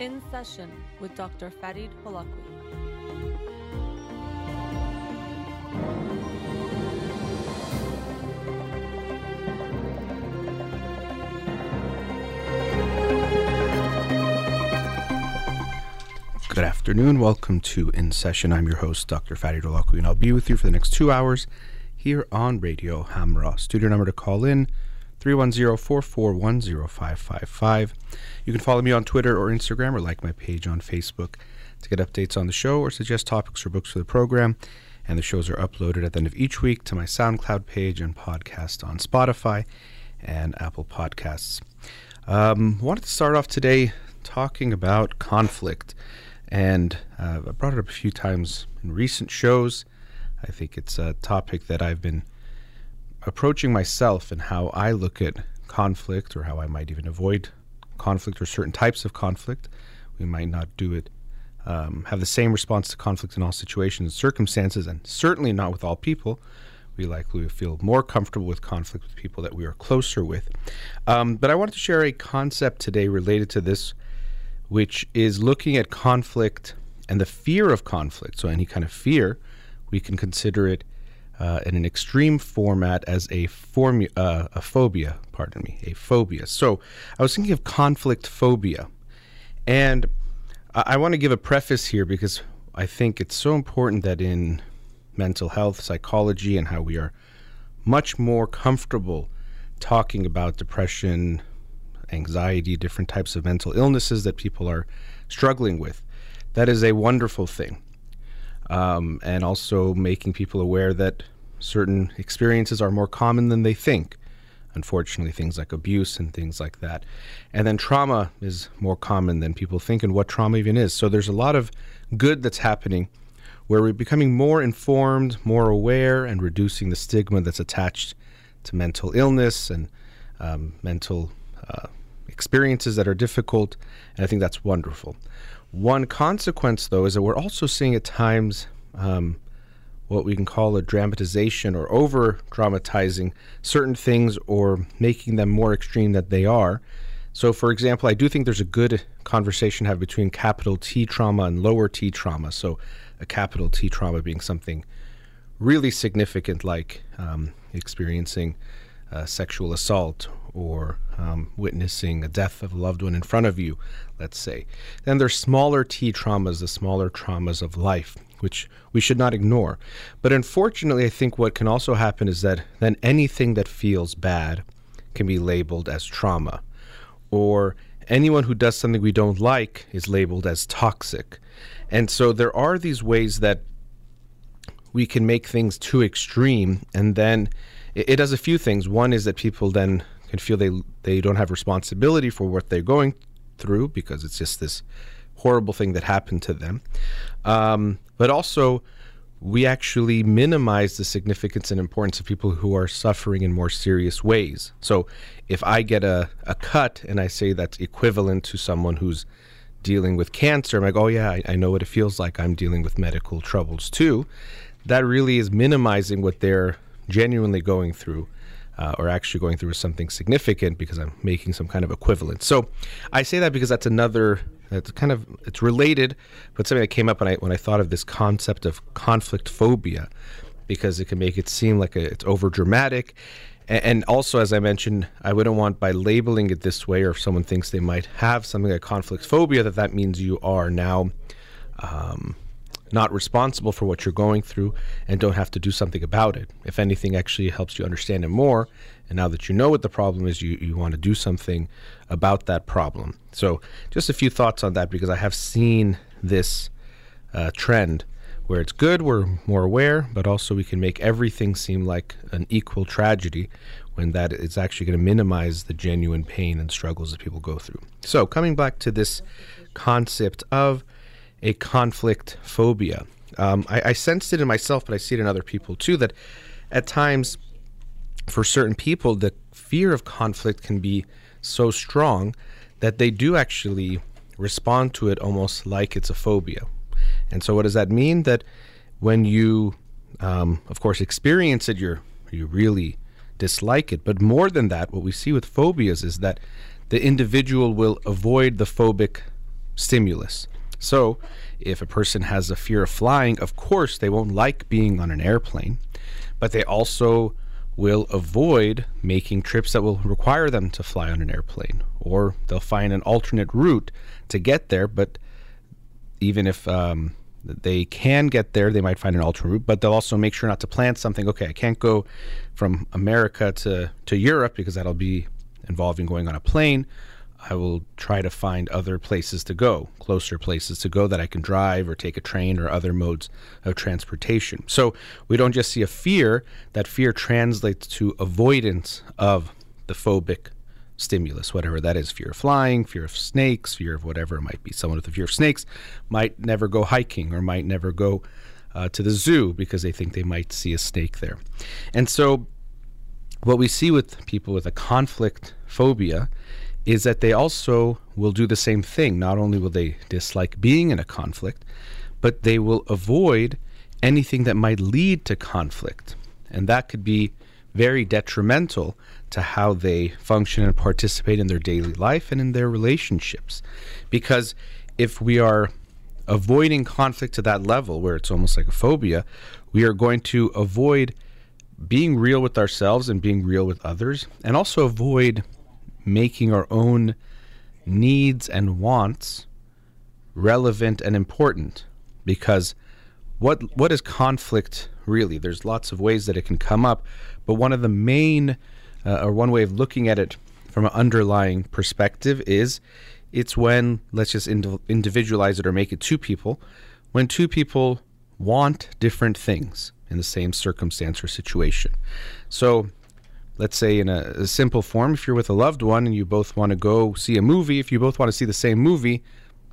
In Session with Dr. Farid Holakouee. Good afternoon. Welcome to In Session. I'm your host, Dr. Farid Holakouee, and I'll be with you for the next two hours here on Radio Hamrah. Studio number to call in 310-441-0555. You can follow me on Twitter or Instagram or like my page on Facebook to get updates on the show or suggest topics or books for the program. And the shows are uploaded at the end of each week to my SoundCloud page and podcast on Spotify and Apple Podcasts. Um, wanted to start off today talking about conflict. And uh, I brought it up a few times in recent shows. I think it's a topic that I've been approaching myself and how I look at conflict or how I might even avoid conflict or certain types of conflict. We might not do it, um, have the same response to conflict in all situations and circumstances, and certainly not with all people. We likely feel more comfortable with conflict with people that we are closer with. Um, but I wanted to share a concept today related to this, which is looking at conflict and the fear of conflict. So, any kind of fear, we can consider it uh, in an extreme format as a formu- uh, a phobia. Pardon me, a phobia. So I was thinking of conflict phobia, and I, I want to give a preface here because I think it's so important that in mental health, psychology, and how we are much more comfortable talking about depression, anxiety, different types of mental illnesses that people are struggling with. That is a wonderful thing um, and also making people aware that certain experiences are more common than they think. Unfortunately, things like abuse and things like that. And then trauma is more common than people think, and what trauma even is. So there's a lot of good that's happening where we're becoming more informed, more aware, and reducing the stigma that's attached to mental illness and um, mental uh, experiences that are difficult. And I think that's wonderful. One consequence, though, is that we're also seeing at times um, what we can call a dramatization or over dramatizing certain things or making them more extreme than they are. So, for example, I do think there's a good conversation to have between capital T trauma and lower T trauma. So, a capital T trauma being something really significant, like um, experiencing uh, sexual assault or um, witnessing a death of a loved one in front of you, let's say. Then there's smaller T traumas, the smaller traumas of life, which we should not ignore. But unfortunately, I think what can also happen is that then anything that feels bad can be labeled as trauma. Or anyone who does something we don't like is labeled as toxic. And so there are these ways that we can make things too extreme and then it, does a few things. One is that people then can feel they they don't have responsibility for what they're going through because it's just this horrible thing that happened to them. Um, but also, we actually minimize the significance and importance of people who are suffering in more serious ways. So, if I get a, a cut and I say that's equivalent to someone who's dealing with cancer, I'm like, oh, yeah, I, I know what it feels like. I'm dealing with medical troubles too. That really is minimizing what they're genuinely going through uh, or actually going through something significant because I'm making some kind of equivalent. So I say that because that's another it's kind of it's related, but something that came up when I when I thought of this concept of conflict phobia, because it can make it seem like a, it's over dramatic, and, and, also as I mentioned, I wouldn't want by labeling it this way, or if someone thinks they might have something like conflict phobia, that that means you are now. Um, not responsible for what you're going through and don't have to do something about it. If anything, actually helps you understand it more. And now that you know what the problem is, you, you want to do something about that problem. So, just a few thoughts on that because I have seen this uh, trend where it's good, we're more aware, but also we can make everything seem like an equal tragedy when that is actually going to minimize the genuine pain and struggles that people go through. So, coming back to this concept of a conflict phobia. Um, I, I sensed it in myself, but I see it in other people too. That at times, for certain people, the fear of conflict can be so strong that they do actually respond to it almost like it's a phobia. And so, what does that mean? That when you, um, of course, experience it, you you really dislike it. But more than that, what we see with phobias is that the individual will avoid the phobic stimulus. So, if a person has a fear of flying, of course they won't like being on an airplane, but they also will avoid making trips that will require them to fly on an airplane, or they'll find an alternate route to get there. But even if um, they can get there, they might find an alternate route, but they'll also make sure not to plan something. Okay, I can't go from America to, to Europe because that'll be involving going on a plane. I will try to find other places to go, closer places to go that I can drive or take a train or other modes of transportation. So we don't just see a fear, that fear translates to avoidance of the phobic stimulus, whatever that is fear of flying, fear of snakes, fear of whatever it might be. Someone with a fear of snakes might never go hiking or might never go uh, to the zoo because they think they might see a snake there. And so what we see with people with a conflict phobia is that they also will do the same thing. Not only will they dislike being in a conflict, but they will avoid anything that might lead to conflict. And that could be very detrimental to how they function and participate in their daily life and in their relationships. Because if we are avoiding conflict to that level where it's almost like a phobia, we are going to avoid being real with ourselves and being real with others, and also avoid making our own needs and wants relevant and important. Because what what is conflict really? There's lots of ways that it can come up but one of the main uh, or one way of looking at it from an underlying perspective is it's when let's just individualize it or make it two people when two people want different things in the same circumstance or situation. So let's say in a, a, simple form, if you're with a loved one and you both want to go see a movie, if you both want to see the same movie,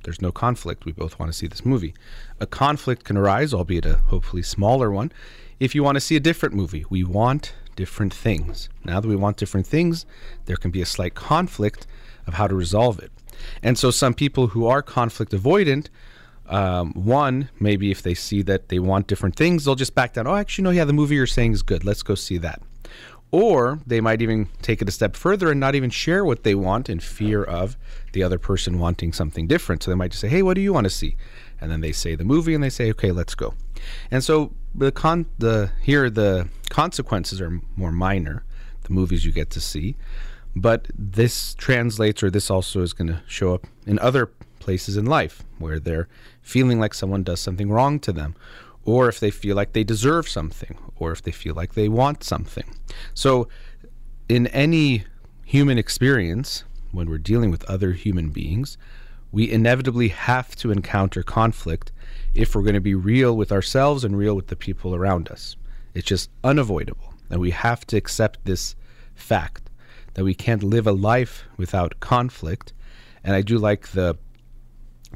there's no conflict. We both want to see this movie. A conflict can arise, albeit a hopefully smaller one, if you want to see a different movie. We want different things. Now that we want different things, there can be a slight conflict of how to resolve it. And so some people who are conflict avoidant, um, one, maybe if they see that they want different things, they'll just back down. Oh, actually, no, yeah, the movie you're saying is good. Let's go see that. Or they might even take it a step further and not even share what they want in fear of the other person wanting something different. So they might just say, "Hey, what do you want to see?" And then they say the movie, and they say, "Okay, let's go." And so the con the here the consequences are more minor. The movies you get to see, but this translates, or this also is going to show up in other places in life where they're feeling like someone does something wrong to them, or if they feel like they deserve something, or if they feel like they want something. So, in any human experience, when we're dealing with other human beings, we inevitably have to encounter conflict if we're going to be real with ourselves and real with the people around us. It's just unavoidable. And we have to accept this fact that we can't live a life without conflict. And I do like the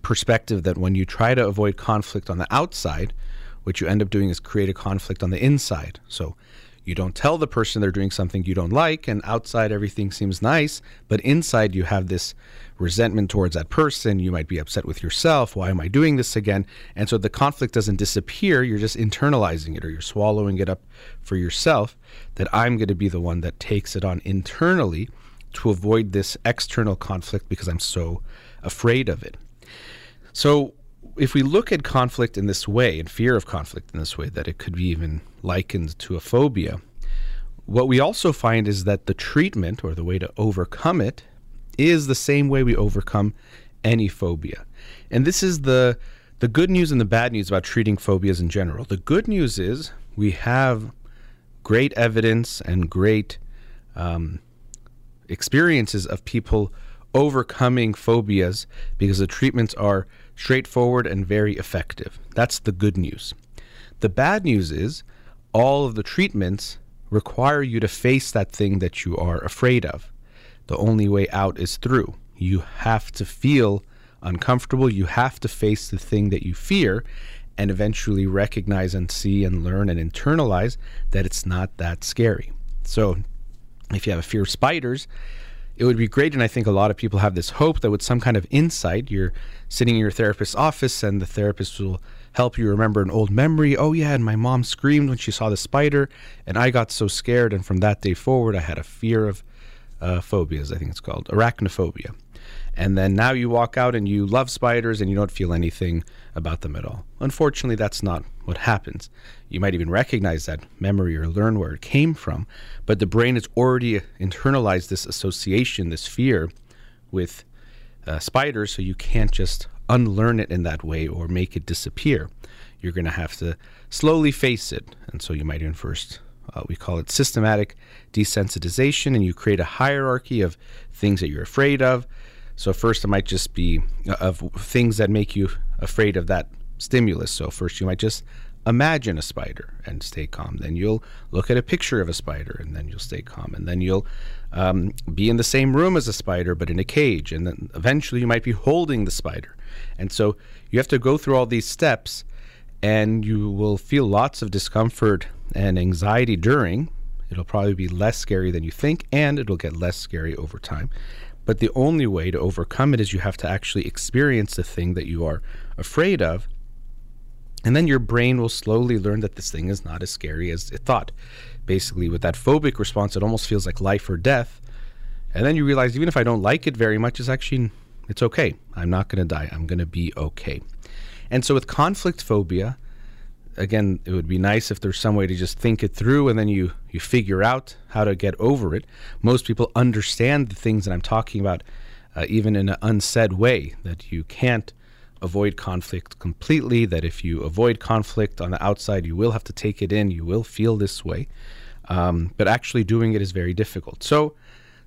perspective that when you try to avoid conflict on the outside, what you end up doing is create a conflict on the inside. So you don't tell the person they're doing something you don't like, and outside everything seems nice, but inside you have this resentment towards that person. You might be upset with yourself. Why am I doing this again? And so the conflict doesn't disappear. You're just internalizing it or you're swallowing it up for yourself. That I'm going to be the one that takes it on internally to avoid this external conflict because I'm so afraid of it. So if we look at conflict in this way and fear of conflict in this way, that it could be even likened to a phobia, what we also find is that the treatment or the way to overcome it is the same way we overcome any phobia. And this is the the good news and the bad news about treating phobias in general. The good news is we have great evidence and great um, experiences of people overcoming phobias because the treatments are straightforward and very effective. That's the good news. The bad news is all of the treatments require you to face that thing that you are afraid of. The only way out is through. You have to feel uncomfortable. You have to face the thing that you fear and eventually recognize and see and learn and internalize that it's not that scary. So, if you have a fear of spiders, it would be great. And I think a lot of people have this hope that with some kind of insight, you're sitting in your therapist's office and the therapist will help you remember an old memory. Oh, yeah, and my mom screamed when she saw the spider, and I got so scared. And from that day forward, I had a fear of uh, phobias, I think it's called arachnophobia. and then now you walk out and you love spiders and you don't feel anything about them at all. Unfortunately, that's not what happens. You might even recognize that memory or learn where it came from, but the brain has already internalized this association, this fear with uh, spiders, so you can't just unlearn it in that way or make it disappear. You're going to have to slowly face it. And so you might even first, uh, we call it systematic desensitization, and you create a hierarchy of things that you're afraid of so first, it might just be uh, of things that make you afraid of that stimulus. So first, you might just imagine a spider and stay calm. Then you'll look at a picture of a spider and then you'll stay calm. And then you'll um, be in the same room as a spider but in a cage. And then eventually you might be holding the spider. And so you have to go through all these steps and you will feel lots of discomfort and anxiety during. It'll probably be less scary than you think and it'll get less scary over time. But the only way to overcome it is you have to actually experience the thing that you are afraid of. And then your brain will slowly learn that this thing is not as scary as it thought. Basically, with that phobic response, it almost feels like life or death. And then you realize even if I don't like it very much, it's actually it's okay. I'm not going to die. I'm going to be okay. And so with conflict phobia, again, it would be nice if there's some way to just think it through and then you, you figure out how to get over it. Most people understand the things that I'm talking about, uh, even in an unsaid way, that you can't avoid conflict completely, that if you avoid conflict on the outside, you will have to take it in, you will feel this way. Um, but actually doing it is very difficult. So,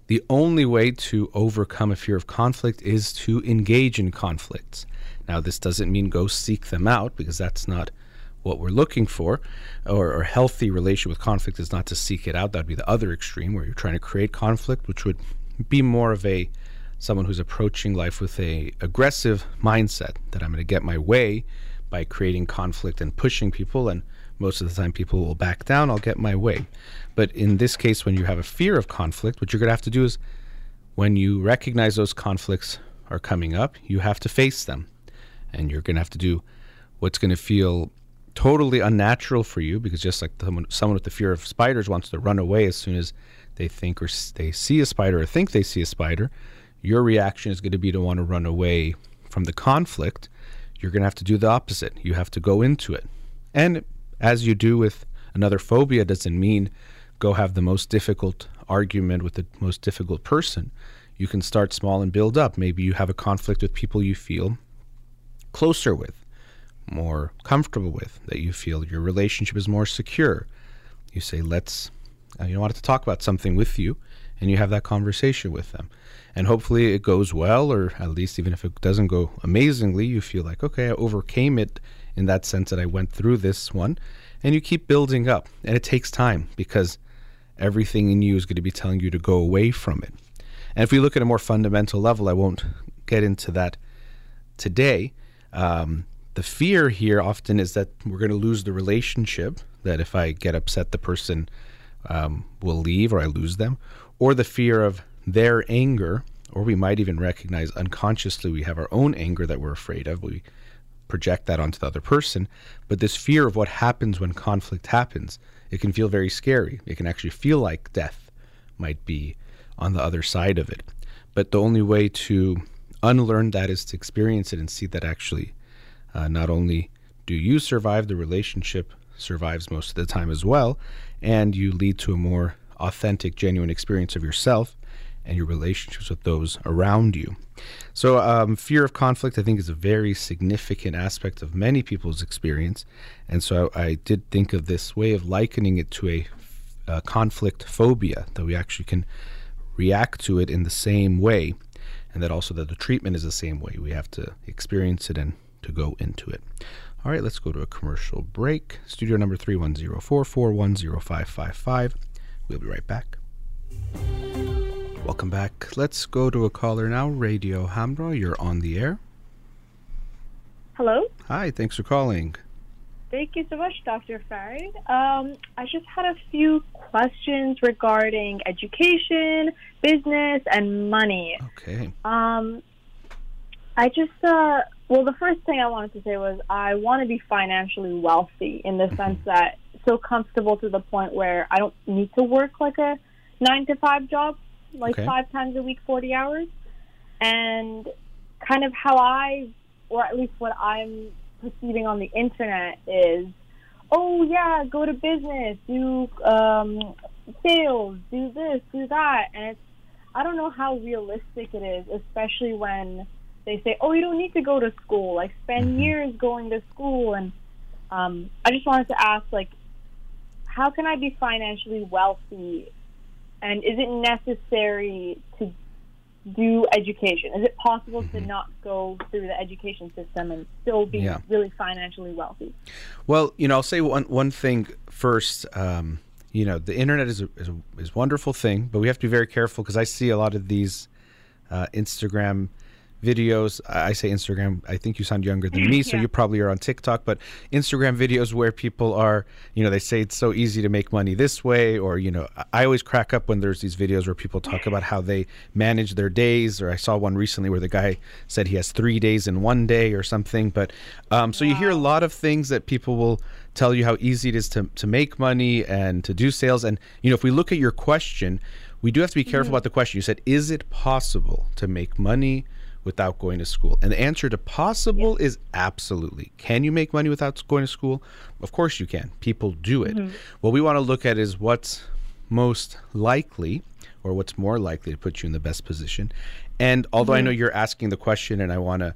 the only way to overcome a fear of conflict is to engage in conflicts. Now, this doesn't mean go seek them out because that's not what we're looking for, or, or healthy relation with conflict is not to seek it out. That'd be the other extreme where you're trying to create conflict, which would be more of a someone who's approaching life with a aggressive mindset that I'm going to get my way by creating conflict and pushing people and most of the time people will back down i'll get my way. But in this case when you have a fear of conflict what you're going to have to do is when you recognize those conflicts are coming up you have to face them. And you're going to have to do what's going to feel totally unnatural for you because just like someone, someone with the fear of spiders wants to run away as soon as they think or they see a spider or think they see a spider, your reaction is going to be to want to run away from the conflict. You're going to have to do the opposite. You have to go into it. And as you do with another phobia, doesn't mean go have the most difficult argument with the most difficult person. You can start small and build up. Maybe you have a conflict with people you feel closer with more comfortable with, that you feel your relationship is more secure. You say, let's, uh, you wanted to talk about something with you, and you have that conversation with them. And hopefully it goes well, or at least even if it doesn't go amazingly, you feel like, okay, I overcame it in that sense that I went through this one. And you keep building up. And it takes time because everything in you is going to be telling you to go away from it. And if we look at a more fundamental level, I won't get into that today. Um, the fear here often is that we're going to lose the relationship, that if I get upset, the person um, will leave or I lose them, or the fear of their anger, or we might even recognize unconsciously we have our own anger that we're afraid of. We project that onto the other person. But this fear of what happens when conflict happens, it can feel very scary. It can actually feel like death might be on the other side of it. But the only way to unlearn that is to experience it and see that actually uh, not only do you survive, the relationship survives most of the time as well, and you lead to a more authentic, genuine experience of yourself and your relationships with those around you. So, um, fear of conflict, I think, is a very significant aspect of many people's experience. And so, I, I did think of this way of likening it to a, a conflict phobia, that we actually can react to it in the same way, and that also that the treatment is the same way. We have to experience it and to go into it. All right, let's go to a commercial break. Studio number 310-441-0555. We'll be right back. Welcome back. Let's go to a caller now. Radio Hamrah, you're on the air. Hello. Hi, thanks for calling. Thank you so much, Dr. Farid. Um, I just had a few questions regarding education, business, and money. Okay. Um, I just uh, well, the first thing I wanted to say was I want to be financially wealthy in the sense that so comfortable to the point where I don't need to work like a nine to five job, like Okay. five times a week, 40 hours. And kind of how I, or at least what I'm perceiving on the internet is, oh yeah, go to business, do um, sales, do this, do that, and it's I don't know how realistic it is, especially when they say, oh, you don't need to go to school, like spend Mhm. years going to school, and um, I just wanted to ask, like, how can I be financially wealthy, and is it necessary to do education? Is it possible to Mhm. not go through the education system and still be Yeah. really financially wealthy? Well, you know, I'll say one one thing first. Um, you know, the internet is a, is a is a wonderful thing, but we have to be very careful because I see a lot of these uh, Instagram videos. I say Instagram. I think you sound younger than me, so you probably are on TikTok. But Instagram videos where people are, you know, they say it's so easy to make money this way, or you know, I- always crack up when there's these videos where people talk about how they manage their days. Or I saw one recently where the guy said he has three days in one day or something. But um, so you hear a lot of things that people will tell you how easy it is to to make money and to do sales. And you know, if we look at your question, we do have to be careful about the question. You said, "Is it possible to make money without going to school?" And the answer to possible is absolutely. Can you make money without going to school? Of course you can. People do it. What we want to look at is what's most likely or what's more likely to put you in the best position. And although I know you're asking the question and I want to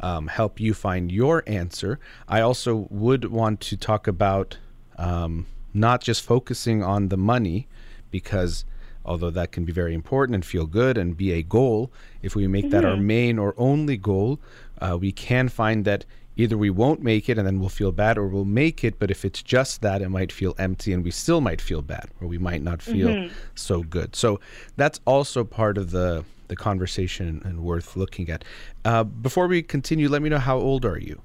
um, help you find your answer, I also would want to talk about um, not just focusing on the money because although that can be very important and feel good and be a goal, if we make that our main or only goal, uh, we can find that either we won't make it and then we'll feel bad or we'll make it but if it's just that it might feel empty and we still might feel bad or we might not feel so good. So that's also part of the the conversation and worth looking at. Uh, before we continue let me know how old are you?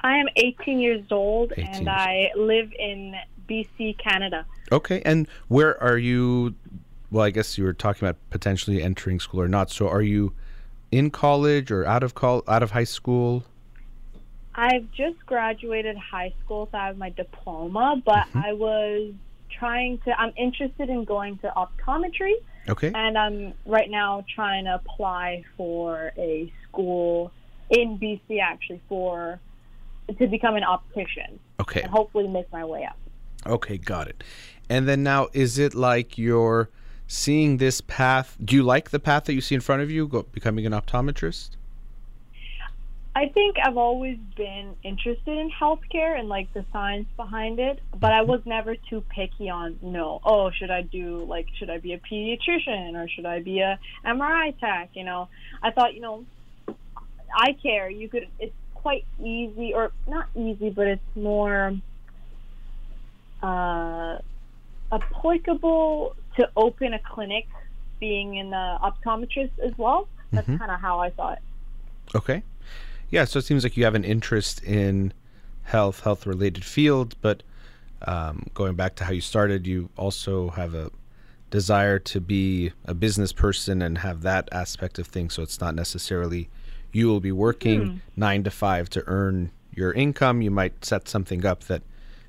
I am 18 years old 18 and years I live in BC, Canada. okay and where are you well i guess you were talking about potentially entering school or not. So are you in college or out of col out of high school? I've just graduated high school, so I have my diploma, but mm-hmm. I was trying to, I'm interested in going to optometry, okay. And I'm right now trying to apply for a school in BC actually for to become an optician. Okay. And hopefully make my way up. Okay, got it. And then now, is it like you're seeing this path? Do you like the path that you see in front of you, go, becoming an optometrist? I think I've always been interested in healthcare and like the science behind it, but I mm-hmm. was never too picky on no. oh, should I do like should I be a pediatrician or should I be a MRI tech? You know, I thought you know, eye care you could it's quite easy or not easy, but it's more uh, applicable to open a clinic, being in the optometrist as well. That's Mhm. kind of how I saw it. Okay. Yeah, so it seems like you have an interest in health, health related fields, but um, going back to how you started, you also have a desire to be a business person and have that aspect of things. So it's not necessarily you will be working nine to five to earn your income. You might set something up that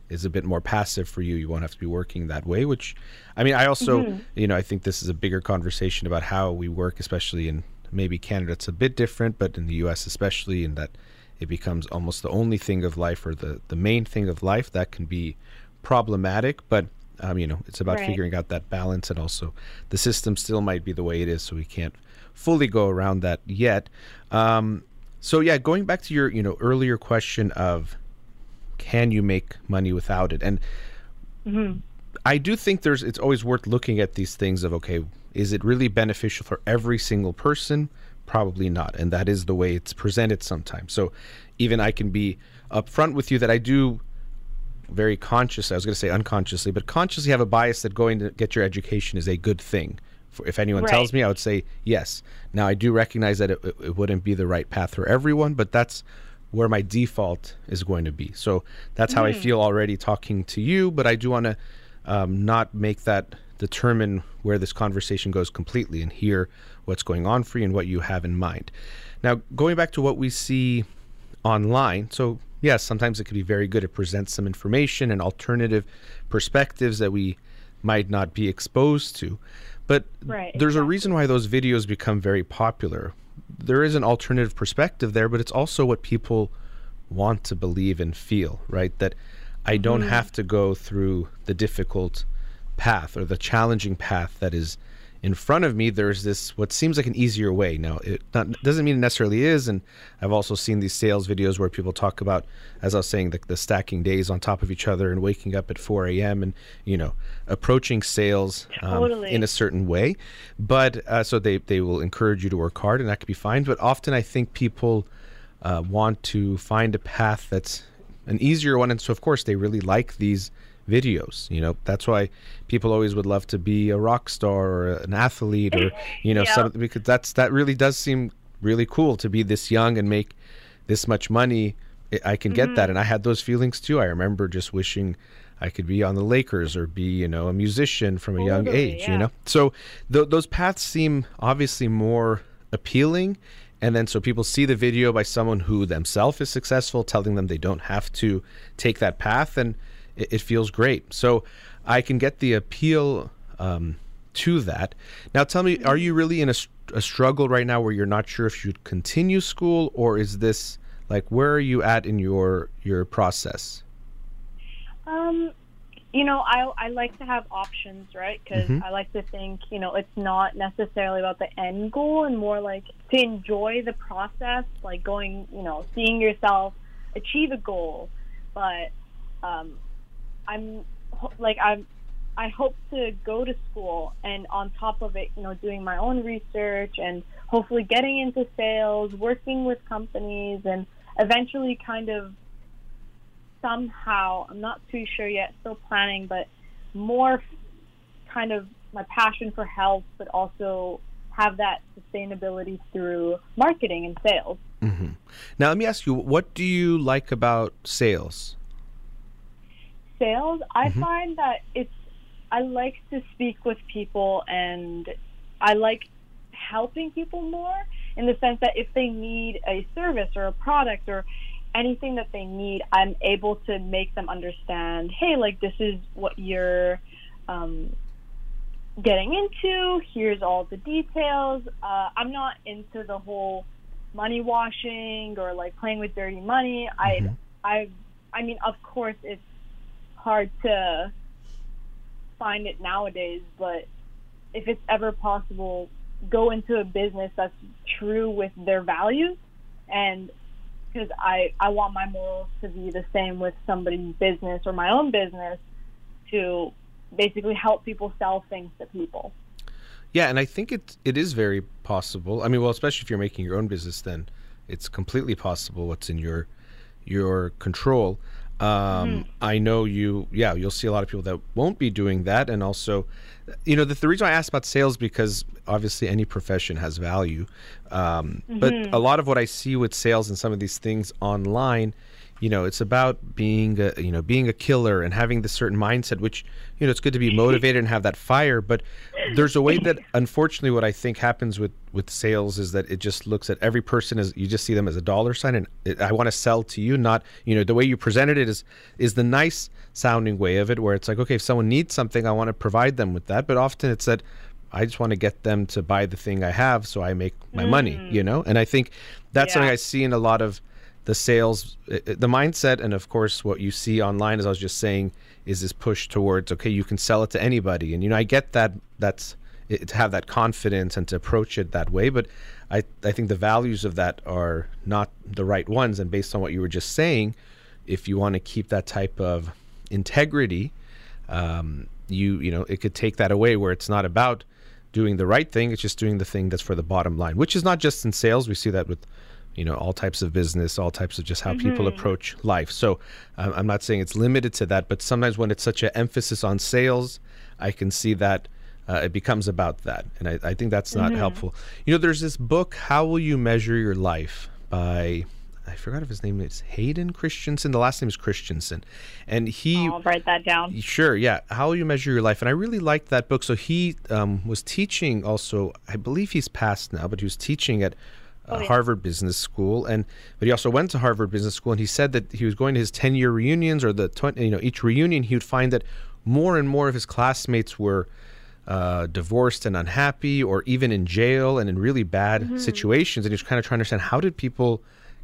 is a bit more passive for you. You won't have to be working that way, which I mean, I also, you know, I think this is a bigger conversation about how we work, especially in maybe Canada. It's a bit different, but in the US, especially, in that it becomes almost the only thing of life or the, the main thing of life that can be problematic. But, um, you know, it's about Right. figuring out that balance. And also, the system still might be the way it is, so we can't fully go around that yet. Um, so, yeah, going back to your, you know, earlier question of can you make money without it? And mm-hmm. I do think there's it's always worth looking at these things of okay, is it really beneficial for every single person? Probably not, and that is the way it's presented sometimes. So even I can be upfront with you that I do very conscious. I was going to say unconsciously, but consciously have a bias that going to get your education is a good thing. For, if anyone tells me, I would say yes. Now I do recognize that it, it wouldn't be the right path for everyone, but that's where my default is going to be. So that's how I feel already talking to you. But I do want to um, not make that determine where this conversation goes completely and hear what's going on for you and what you have in mind. Now, going back to what we see online, so yes, sometimes it can be very good. It presents some information and alternative perspectives that we might not be exposed to. But Right, there's a reason why those videos become very popular. There is an alternative perspective there, but it's also what people want to believe and feel, right? That I don't Mm-hmm. have to go through the difficult path or the challenging path that is in front of me. There's this what seems like an easier way. Now, it not, doesn't mean it necessarily is. And I've also seen these sales videos where people talk about, as I was saying, the, the stacking days on top of each other and waking up at 4 a.m. and you know approaching sales um, Totally. in a certain way. But uh, so they they will encourage you to work hard, and that could be fine. But often, I think people uh, want to find a path that's an easier one, and so of course they really like these videos. You know, that's why people always would love to be a rock star or an athlete, or you know, Yeah. some because that's that really does seem really cool to be this young and make this much money. I- can get that, mm-hmm. and I had those feelings too. I remember just wishing. I could be on the Lakers or be, you know, a musician from a young age, you know? So th- those paths seem obviously more appealing. And then so people see the video by someone who themselves is successful, telling them they don't have to take that path, and it, it feels great. So I can get the appeal um, to that. Now, tell me, are you really in a struggle right now where you're not sure if you'd continue school, or is this like where are you at in your your process? Um, you know, I I like to have options, right? Because Mhm. I like to think, you know, it's not necessarily about the end goal, and more like to enjoy the process, like going, you know, seeing yourself achieve a goal. But um, I'm like I'm. I hope to go to school and on top of it, you know, doing my own research and hopefully getting into sales, working with companies, and eventually kind of somehow I'm not too sure yet, still planning, but more kind of my passion for health, but also have that sustainability through marketing and sales. hmm Now, let me ask you, what do you like about sales? Sales, I Mhm. find that it's I like to speak with people and I like helping people more in the sense that if they need a service or a product or anything that they need, I'm able to make them understand, hey, like this is what you're um, getting into. Here's all the details. Uh, I'm not into the whole money washing or like playing with dirty money. I, Mhm. I, I mean, of course, it's hard to find it nowadays, but if it's ever possible, go into a business that's true with their values and because I, I want my morals to be the same with somebody's business or my own business to basically help people sell things to people. Yeah, and I think it it is very possible. I mean, well, especially if you're making your own business, then it's completely possible what's in your your control. Um, I know you. Yeah, you'll see a lot of people that won't be doing that, and also, you know, the, the reason I asked about sales because obviously any profession has value, um, but a lot of what I see with sales and some of these things online you know it's about being a you know being a killer and having this certain mindset which you know it's good to be motivated and have that fire. But there's a way that unfortunately what i think happens with with sales is that it just looks at every person as you just see them as a dollar sign and it, i want to sell to you not you know the way you presented it is is the nice sounding way of it where it's like okay if someone needs something i want to provide them with that but often it's that I just want to get them to buy the thing I have so I make my money, you know? And I think that's something I see in a lot of the sales, uh, uh, the mindset, and of course, what you see online, as I was just saying, is this push towards, okay, you can sell it to anybody. And, you know, I get that that's it, to have that confidence and to approach it that way. But I, I think the values of that are not the right ones. And based on what you were just saying, if you want to keep that type of integrity, um, you you know it could take that away where it's not about doing the right thing it's just doing the thing that's for the bottom line which is not just in sales we see that with you know all types of business all types of just how people approach life so um, i'm not saying it's limited to that but sometimes when it's such an emphasis on sales i can see that uh, it becomes about that and I, I think that's not helpful you know there's this book how will you measure your life by I forgot if his name is Hayden Christensen. The last name is Christensen, and he I'll write that down. Sure, yeah. How will you measure your life, and I really liked that book. So he um, was teaching also. I believe he's passed now, but he was teaching at uh, Oh, yeah. Harvard Business School, and but he also went to Harvard Business School, and he said that he was going to his ten year reunions or the 20, you know each reunion he would find that more and more of his classmates were uh, divorced and unhappy, or even in jail and in really bad Mm-hmm. situations. And he's kind of trying to understand how did people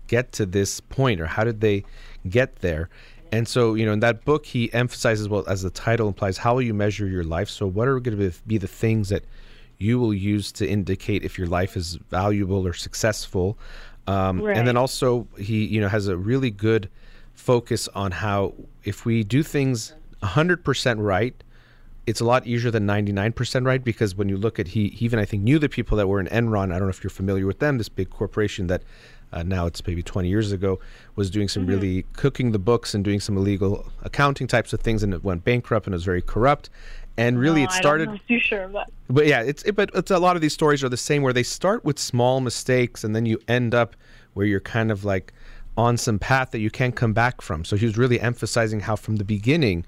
get to this point, or how did they get there? And so, you know, in that book, he emphasizes, well, as the title implies, how will you measure your life? So, what are going to be the things that you will use to indicate if your life is valuable or successful? Um, And then also, he, you know, has a really good focus on how if we do things 100% right, it's a lot easier than 99% right because when you look at he, he even I think knew the people that were in Enron. I don't know if you're familiar with them. This big corporation that uh, now it's maybe 20 years ago was doing some really cooking the books and doing some illegal accounting types of things, and it went bankrupt and it was very corrupt. And really, No, it I don't started. too sure, but But yeah, it's it, but it's a lot of these stories are the same where they start with small mistakes and then you end up where you're kind of like on some path that you can't come back from. So he was really emphasizing how from the beginning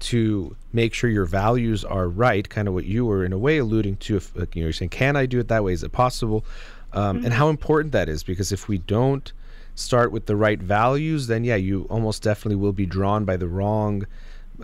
to make sure your values are right, kind of what you were in a way alluding to. If you know, you're saying, can I do it that way? Is it possible? Um, And how important that is because if we don't start with the right values, then yeah, you almost definitely will be drawn by the wrong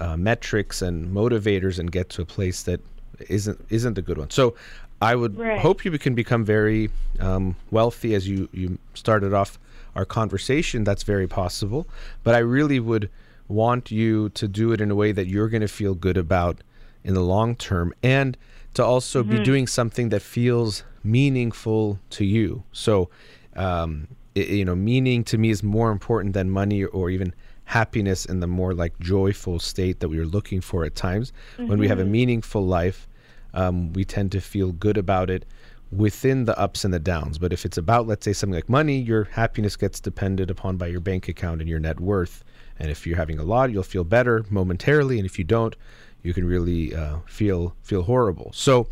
uh, metrics and motivators and get to a place that isn't isn't the good one. So I would Right. hope you can become very um, wealthy as you you started off our conversation. That's very possible, but I really would want you to do it in a way that you're going to feel good about in the long term and to also be doing something that feels meaningful to you. So um, i- you know, meaning to me is more important than money or even happiness in the more like joyful state that we are looking for at times. When we have a meaningful life, um, we tend to feel good about it within the ups and the downs. But if it's about, let's say, something like money, your happiness gets depended upon by your bank account and your net worth. And if you're having a lot, you'll feel better momentarily, and if you don't, you can really uh, feel feel horrible. So,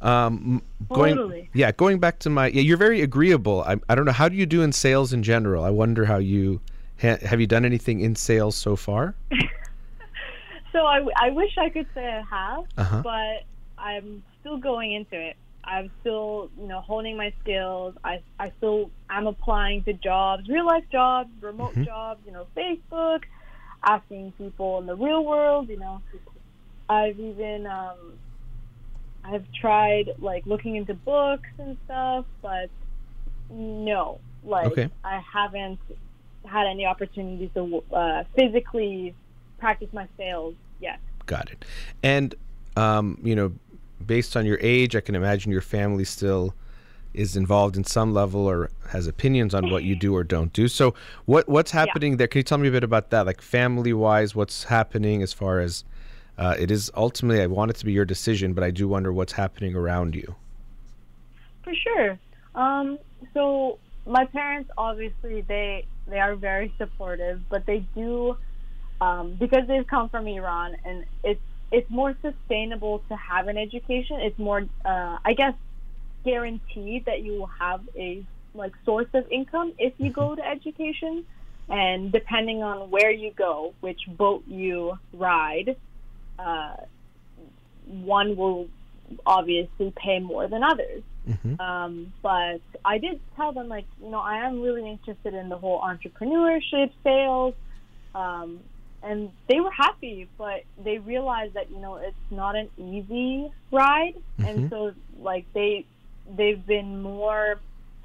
um, going Totally. yeah, going back to my yeah, you're very agreeable. I, I don't know how do you do in sales in general. I wonder how you ha- have you done anything in sales so far. so I, I wish I could say I have, Uh-huh. but I'm still going into it. I'm still, you know, honing my skills. I, I still am applying to jobs, real life jobs, remote Mm-hmm. jobs, you know, Facebook, asking people in the real world, you know. I've even, um, I've tried like looking into books and stuff, but no, like Okay. I haven't had any opportunities to uh, physically practice my sales yet. Got it. And um, you know, based on your age, I can imagine your family still is involved in some level or has opinions on what you do or don't do. So, what what's happening there? Can you tell me a bit about that, like family wise? What's happening as far as uh, it is ultimately? I want it to be your decision, but I do wonder what's happening around you. For sure. Um, so my parents obviously they they are very supportive, but they do um, because they've come from Iran and it's it's more sustainable to have an education. It's more uh, I guess guaranteed that you will have a like source of income if you go to education. And depending on where you go, which boat you ride, uh, one will obviously pay more than others. Mhm. Um, but I did tell them, like, you know, I am really interested in the whole entrepreneurship, sales, um, and they were happy, but they realized that you know it's not an easy ride, and Mhm. so like they they've been more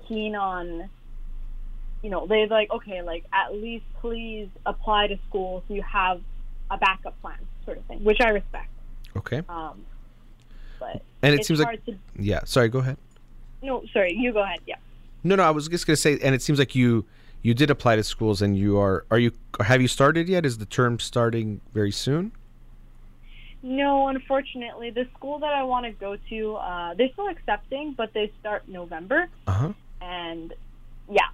keen on. You know, they're like, okay, like at least please apply to school so you have a backup plan, sort of thing, which I respect. Okay. Um, but And it it's seems like to. yeah. Sorry, go ahead. No, sorry, you go ahead. Yeah. No, no, I was just gonna say, and it seems like you you did apply to schools, and you are are you have you started yet? Is the term starting very soon? No, unfortunately, the school that I want to go to, uh, they're still accepting, but they start November, Uh huh. and yeah,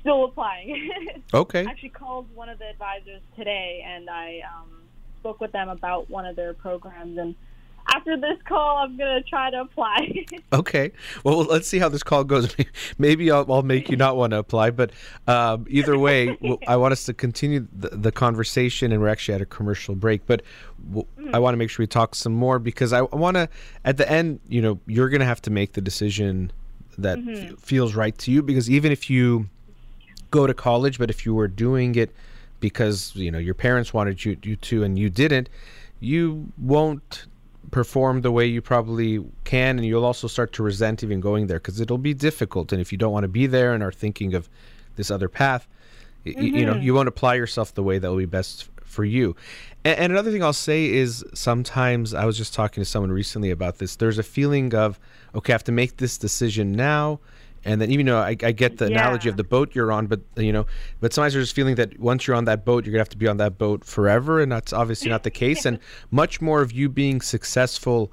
still applying. Okay. I Actually, called one of the advisors today, and I um, spoke with them about one of their programs. And after this call, I'm gonna try to apply. Okay. Well, let's see how this call goes. Maybe I'll, I'll make you not want to apply, but um, either way, I want us to continue the, the conversation, and we're actually at a commercial break. But I want to make sure we talk some more because I, I want to, at the end, you know, you're going to have to make the decision that f- feels right to you because even if you go to college, but if you were doing it because you know your parents wanted you, you to and you didn't, you won't perform the way you probably can, and you'll also start to resent even going there because it'll be difficult. And if you don't want to be there and are thinking of this other path, y- y- you know, mm-hmm. you won't apply yourself the way that will be best for you. And, and another thing I'll say is sometimes I was just talking to someone recently about this. There's a feeling of okay, I have to make this decision now. And then, even though I, I get the analogy of the boat you're on, but you know, but sometimes there's this feeling that once you're on that boat, you're gonna have to be on that boat forever, and that's obviously not the case. And much more of you being successful,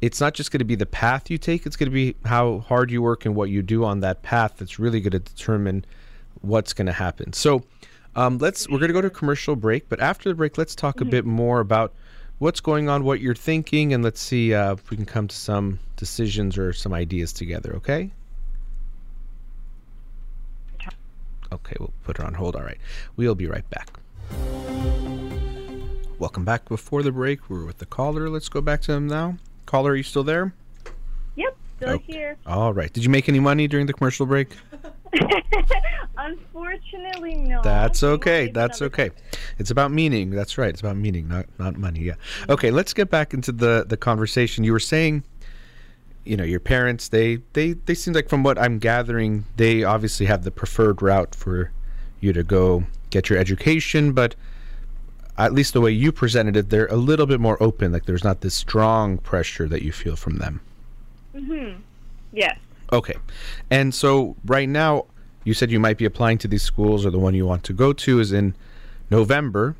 it's not just going to be the path you take; it's going to be how hard you work and what you do on that path that's really going to determine what's going to happen. So, um, let's we're going to go to a commercial break, but after the break, let's talk a bit more about what's going on, what you're thinking, and let's see uh, if we can come to some decisions or some ideas together. Okay. Okay, we'll put her on hold. All right. We'll be right back. Welcome back. Before the break, we were with the caller. Let's go back to him now. Caller, are you still there? Yep, still Okay. here. All right. Did you make any money during the commercial break? Unfortunately, no. That's okay. That's okay. It's about meaning. That's right. It's about meaning, not not money. Yeah. Okay. Let's get back into the the conversation. You were saying, you know, your parents. They they they seem like from what I'm gathering, they obviously have the preferred route for you to go get your education, but at least the way you presented it, they're a little bit more open. Like there's not this strong pressure that you feel from them. Mm-hmm. Yes. Okay. And so right now, you said you might be applying to these schools, or the one you want to go to is in November.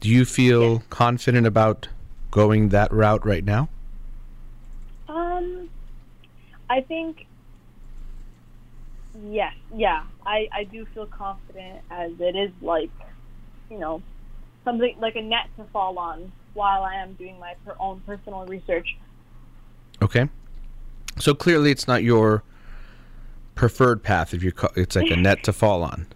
Do you feel confident about going that route right now? Um, I think yes, yeah. I I do feel confident as it is like, you know, something like a net to fall on while I am doing my per- own personal research. Okay. So clearly, it's not your preferred path. If you, it's like a net to fall on.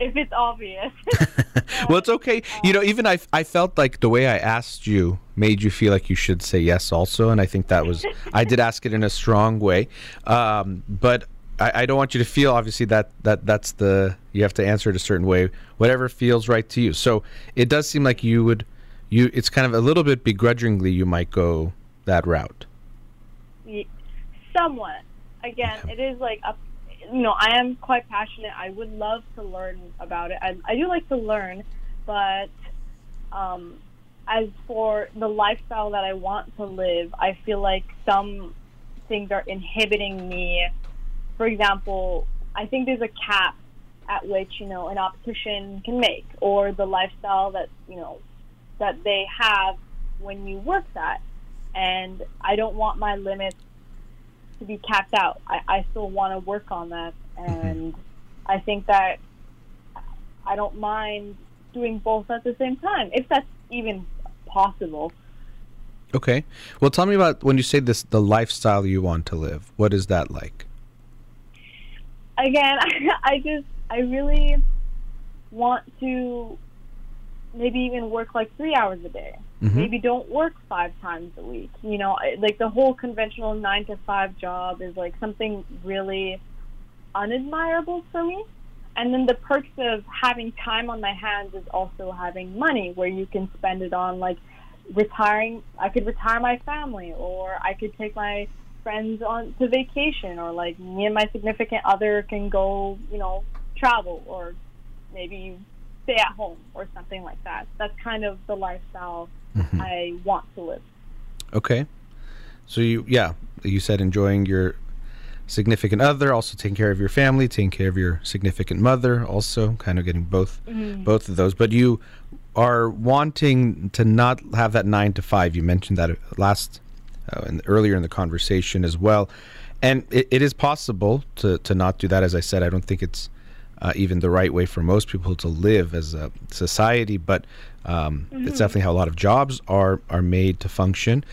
If it's obvious. well, it's okay. You know, even I, I felt like the way I asked you made you feel like you should say yes also, and I think that was I did ask it in a strong way, um, but I, I don't want you to feel obviously that that that's the you have to answer it a certain way, whatever feels right to you. So it does seem like you would you it's kind of a little bit begrudgingly you might go that route. Somewhat. Again, it is like a, you know, I am quite passionate. I would love to learn about it. I, I do like to learn, but um, as for the lifestyle that I want to live, I feel like some things are inhibiting me. For example, I think there's a cap at which you know an optician can make, or the lifestyle that you know that they have when you work that and I don't want my limits to be capped out. I, I still want to work on that, and I think that I don't mind doing both at the same time, if that's even possible. Okay. Well, tell me about when you say this the lifestyle you want to live. What is that like? Again, I just, I really want to maybe even work like three hours a day. Mhm. Maybe don't work five times a week. You know, like the whole conventional nine to five job is like something really unadmirable for me. And then the perks of having time on my hands is also having money where you can spend it on like retiring. I could retire my family, or I could take my friends on to vacation, or like me and my significant other can go, you know, travel, or maybe stay at home or something like that. That's kind of the lifestyle I want to live. Okay. So you yeah, you said enjoying your significant other, also taking care of your family, taking care of your significant mother, also kind of getting both both of those. But you are wanting to not have that 9 to 5. You mentioned that last uh, and earlier in the conversation as well. And it, it is possible to to not do that as I said. I don't think it's uh, even the right way for most people to live as a society, but um, it's definitely how a lot of jobs are are made to function.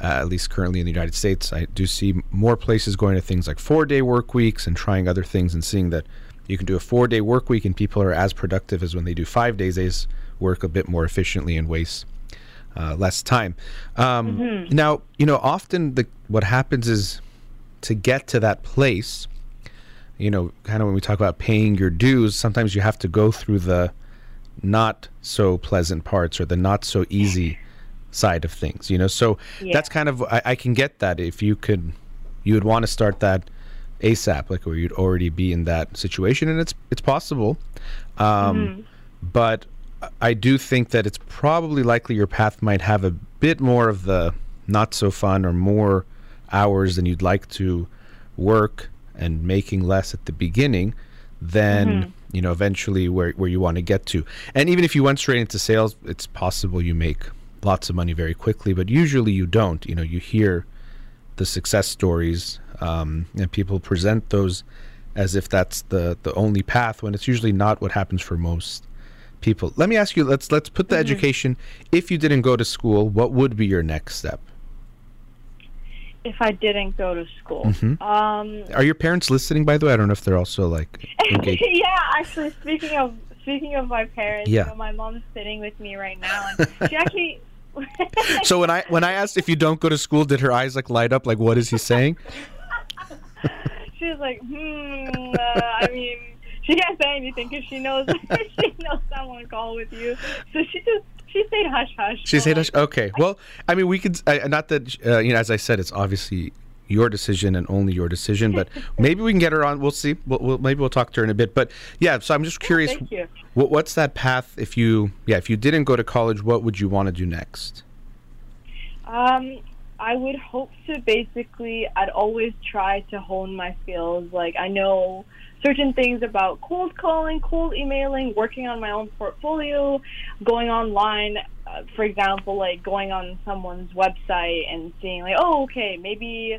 Uh, at least currently in the United States, I do see more places going to things like four day work weeks and trying other things and seeing that you can do a four day work week and people are as productive as when they do five days. They work a bit more efficiently and waste uh, less time. Um, Now, you know, often the what happens is to get to that place, you know, kind of when we talk about paying your dues, sometimes you have to go through the not so pleasant parts or the not so easy side of things. You know, so Yeah. that's kind of I, I can get that if you could, you would want to start that ASAP, like where you'd already be in that situation, and it's it's possible. Um, But I do think that it's probably likely your path might have a bit more of the not so fun or more hours than you'd like to work and making less at the beginning than you know eventually where, where you want to get to. And even if you went straight into sales it's possible you make lots of money very quickly but usually you don't. You know you hear the success stories um, and people present those as if that's the the only path when it's usually not what happens for most people. Let me ask you let's let's put the education. If you didn't go to school what would be your next step If I didn't go to school, Mhm. um, are your parents listening by the way i don't know if they're also like yeah, actually, speaking of speaking of my parents, Yeah. you know, my mom's sitting with me right now, and she actually. so when i when i asked if you don't go to school did her eyes like light up like what is he saying she was like, hmm. Uh, I mean, she can't say anything because she knows she knows I'm on call with you. So she just she stayed hush hush. She said, like, "Okay, well, I mean, we could uh, not that uh, you know, as I said, it's obviously your decision and only your decision, but maybe we can get her on. We'll see. We'll, we'll maybe we'll talk to her in a bit. But yeah, so I'm just curious, Thank you. what, what's that path? If you, yeah, if you didn't go to college, what would you want to do next? Um, I would hope to basically, I'd always try to hone my skills. Like, I know certain things about cold calling, cold emailing, working on my own portfolio, going online. Uh, for example, like going on someone's website and seeing, like, oh, okay, maybe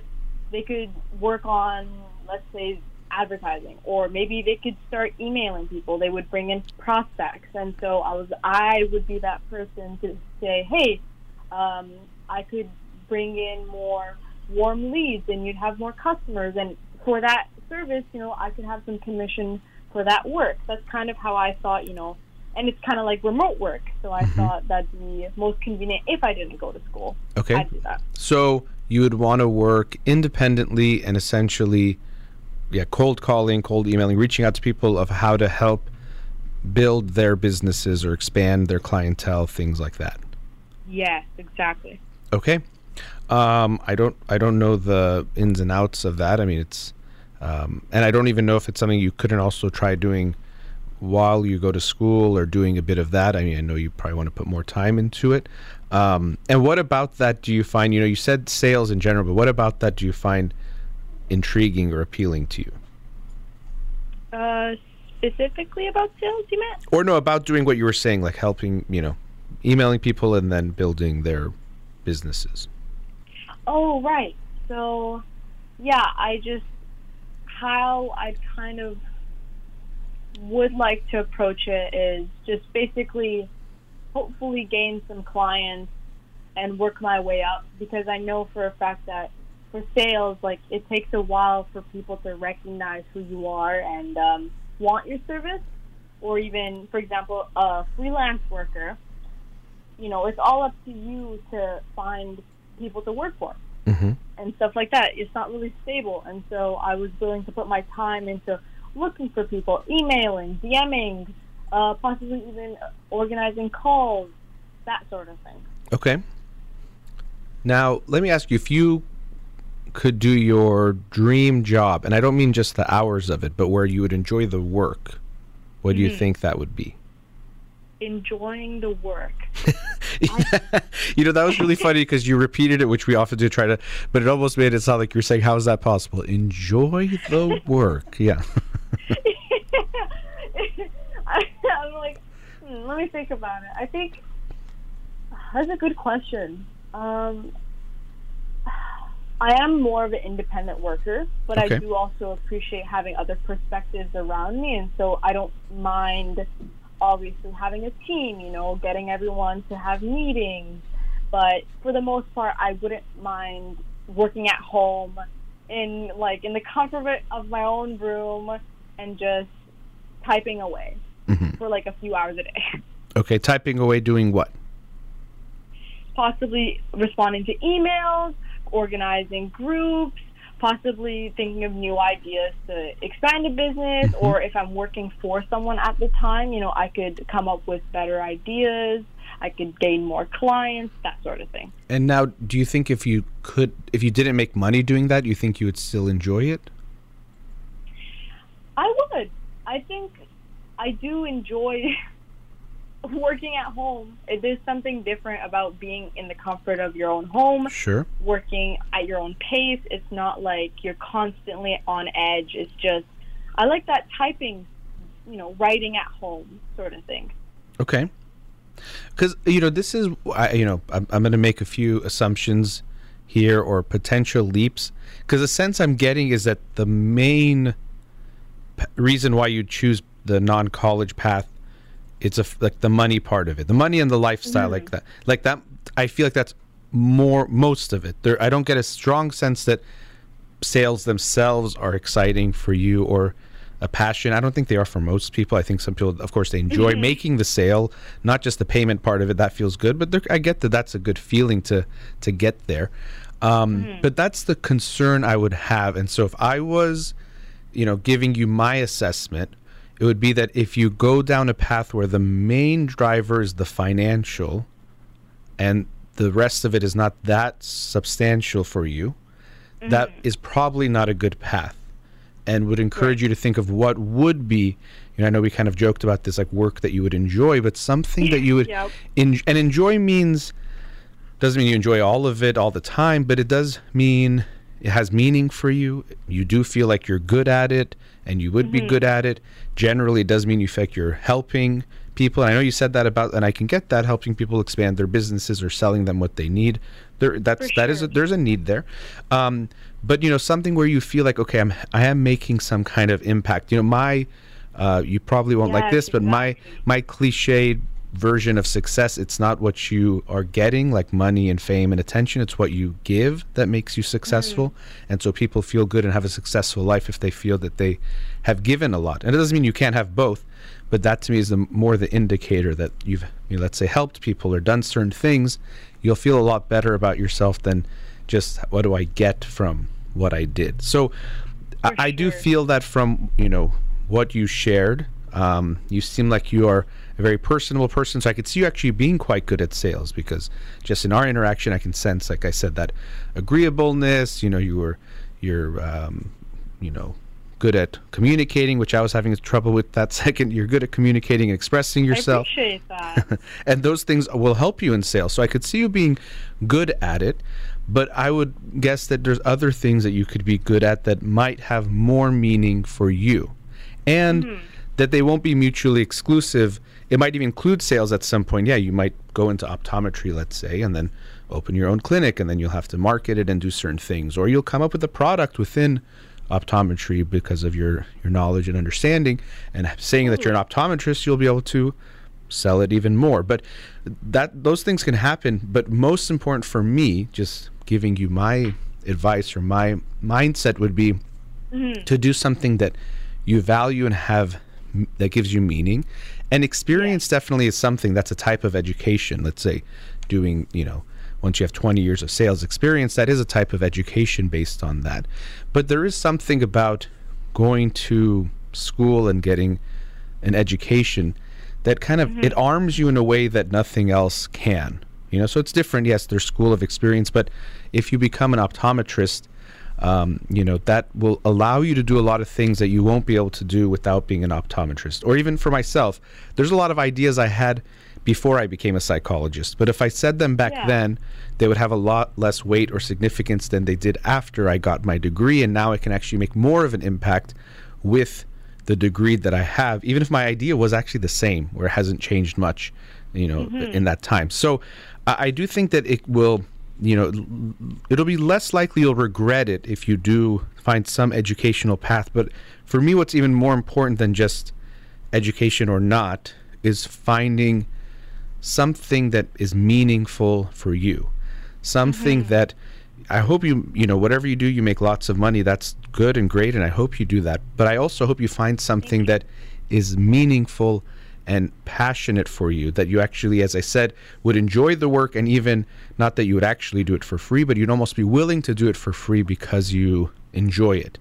they could work on, let's say, advertising or maybe they could start emailing people they would bring in prospects and so i was i would be that person to say hey um, I could bring in more warm leads and you'd have more customers. And for that service, you know, I could have some commission for that work. That's kind of how I thought, you know, and it's kind of like remote work. So I thought that'd be most convenient if I didn't go to school. Okay, I'd do that. so you would want to work independently and essentially, yeah, cold calling, cold emailing, reaching out to people of how to help build their businesses or expand their clientele, things like that. Yes, exactly. Okay. Um, I don't I don't know the ins and outs of that. I mean, it's um, and I don't even know if it's something you couldn't also try doing while you go to school or doing a bit of that. I mean, I know you probably want to put more time into it. Um, and what about that do you find? You know, you said sales in general, but what about that do you find intriguing or appealing to you? Uh, specifically about sales, you meant? Or no, about doing what you were saying, like helping, you know, emailing people and then building their businesses. Oh, right. So, yeah, I just how I kind of would like to approach it is just basically hopefully gain some clients and work my way up because I know for a fact that for sales, like it takes a while for people to recognize who you are and um, want your service, or even, for example, a freelance worker. You know, it's all up to you to find people to work for Mm-hmm. and stuff like that. It's not really stable, and so I was willing to put my time into looking for people, emailing, DMing, uh, possibly even organizing calls, that sort of thing. Okay. Now, let me ask you if you could do your dream job, and I don't mean just the hours of it, but where you would enjoy the work, what do you think that would be? Enjoying the work. you know, that was really funny because you repeated it, which we often do try to, but it almost made it sound like you were saying, How is that possible? Enjoy the work. Yeah. I, I'm like, hmm, let me think about it. I think that's a good question. Um, I am more of an independent worker, but Okay. I do also appreciate having other perspectives around me, and so I don't mind obviously having a team. You know, getting everyone to have meetings, but for the most part, I wouldn't mind working at home in like in the comfort of my own room and just typing away Mhm. for like a few hours a day. Okay, typing away doing what? Possibly responding to emails, organizing groups, possibly thinking of new ideas to expand a business, mm-hmm. or if I'm working for someone at the time, you know, I could come up with better ideas. I could gain more clients, that sort of thing. And now, do you think if you could, if you didn't make money doing that, you think you would still enjoy it? I would. I think I do enjoy working at home. There's something different about being in the comfort of your own home, Sure. working at your own pace. It's not like you're constantly on edge. It's just, I like that typing, you know, writing at home sort of thing. Okay. Because you know this is I, you know I'm, I'm going to make a few assumptions here or potential leaps because the sense I'm getting is that the main p- reason why you choose the non-college path it's a like the money part of it the money and the lifestyle like mm-hmm. that like that I feel like that's more most of it there I don't get a strong sense that sales themselves are exciting for you or a passion. I don't think they are for most people. I think some people, of course, they enjoy mm-hmm. making the sale, not just the payment part of it. That feels good, but there- I get that that's a good feeling to to get there. Um, mm-hmm. But that's the concern I would have. And so if I was, you know, giving you my assessment, it would be that if you go down a path where the main driver is the financial, and the rest of it is not that substantial for you, that mm-hmm. is probably not a good path and would encourage you to think of what would be you know i know we kind of joked about this like work that you would enjoy but something that you would Yep. en- and enjoy means doesn't mean you enjoy all of it all the time but it does mean it has meaning for you. You do feel like you're good at it and you would be good at it. Generally it does mean you feel like you're helping people. And i know you said that about and i can get that helping people expand their businesses or selling them what they need. There that's For that is a, there's a need there. Um, but you know something where you feel like okay i'm i am making some kind of impact. You know my uh, you probably won't like this but my my cliched version of success it's not what you are getting like money and fame and attention. It's what you give that makes you successful. Mm-hmm. and so people feel good and have a successful life if they feel that they have given a lot. And it doesn't mean you can't have both but that to me is the more the indicator that you've you know, let's say helped people or done certain things. You'll feel a lot better about yourself than just what do i get from what i did? So I, For I do feel that from you know what you shared um, you seem like you are a very personable person so i could see you actually being quite good at sales because just in our interaction i can sense like i said that agreeableness you know you were you're um, you know good at communicating which i was having trouble with that second you're good at communicating and expressing yourself I appreciate that. and those things will help you in sales. So I could see you being good at it, but I would guess that there's other things that you could be good at that might have more meaning for you, and that they won't be mutually exclusive. It might even include sales at some point. Yeah, you might go into optometry, let's say, and then open your own clinic, and then you'll have to market it and do certain things, or you'll come up with a product within optometry because of your your knowledge and understanding. And saying that you're an optometrist you'll be able to sell it even more. But that those things can happen. But most important for me just giving you my advice or my mindset would be mm-hmm. to do something that you value and have that gives you meaning and experience definitely is something that's a type of education let's say doing you know once you have 20 years of sales experience that is a type of education based on that. But there is something about going to school and getting an education that kind of mm-hmm. it arms you in a way that nothing else can you know? So it's different yes there's school of experience but if you become an optometrist um, you know that will allow you to do a lot of things that you won't be able to do without being an optometrist or even for myself there's a lot of ideas i had before i became a psychologist but if i said them back Yeah. then they would have a lot less weight or significance than they did after i got my degree and now i can actually make more of an impact with the degree that I have, even if my idea was actually the same, or it hasn't changed much, you know, in that time. So I, I do think that it will, you know, it'll be less likely you'll regret it if you do find some educational path. But for me, what's even more important than just education or not is finding something that is meaningful for you. Something that i hope you you know whatever you do you make lots of money. That's good and great and i hope you do that. But i also hope you find something that is meaningful and passionate for you that you actually as i said would enjoy the work and even not that you would actually do it for free but you'd almost be willing to do it for free because you enjoy it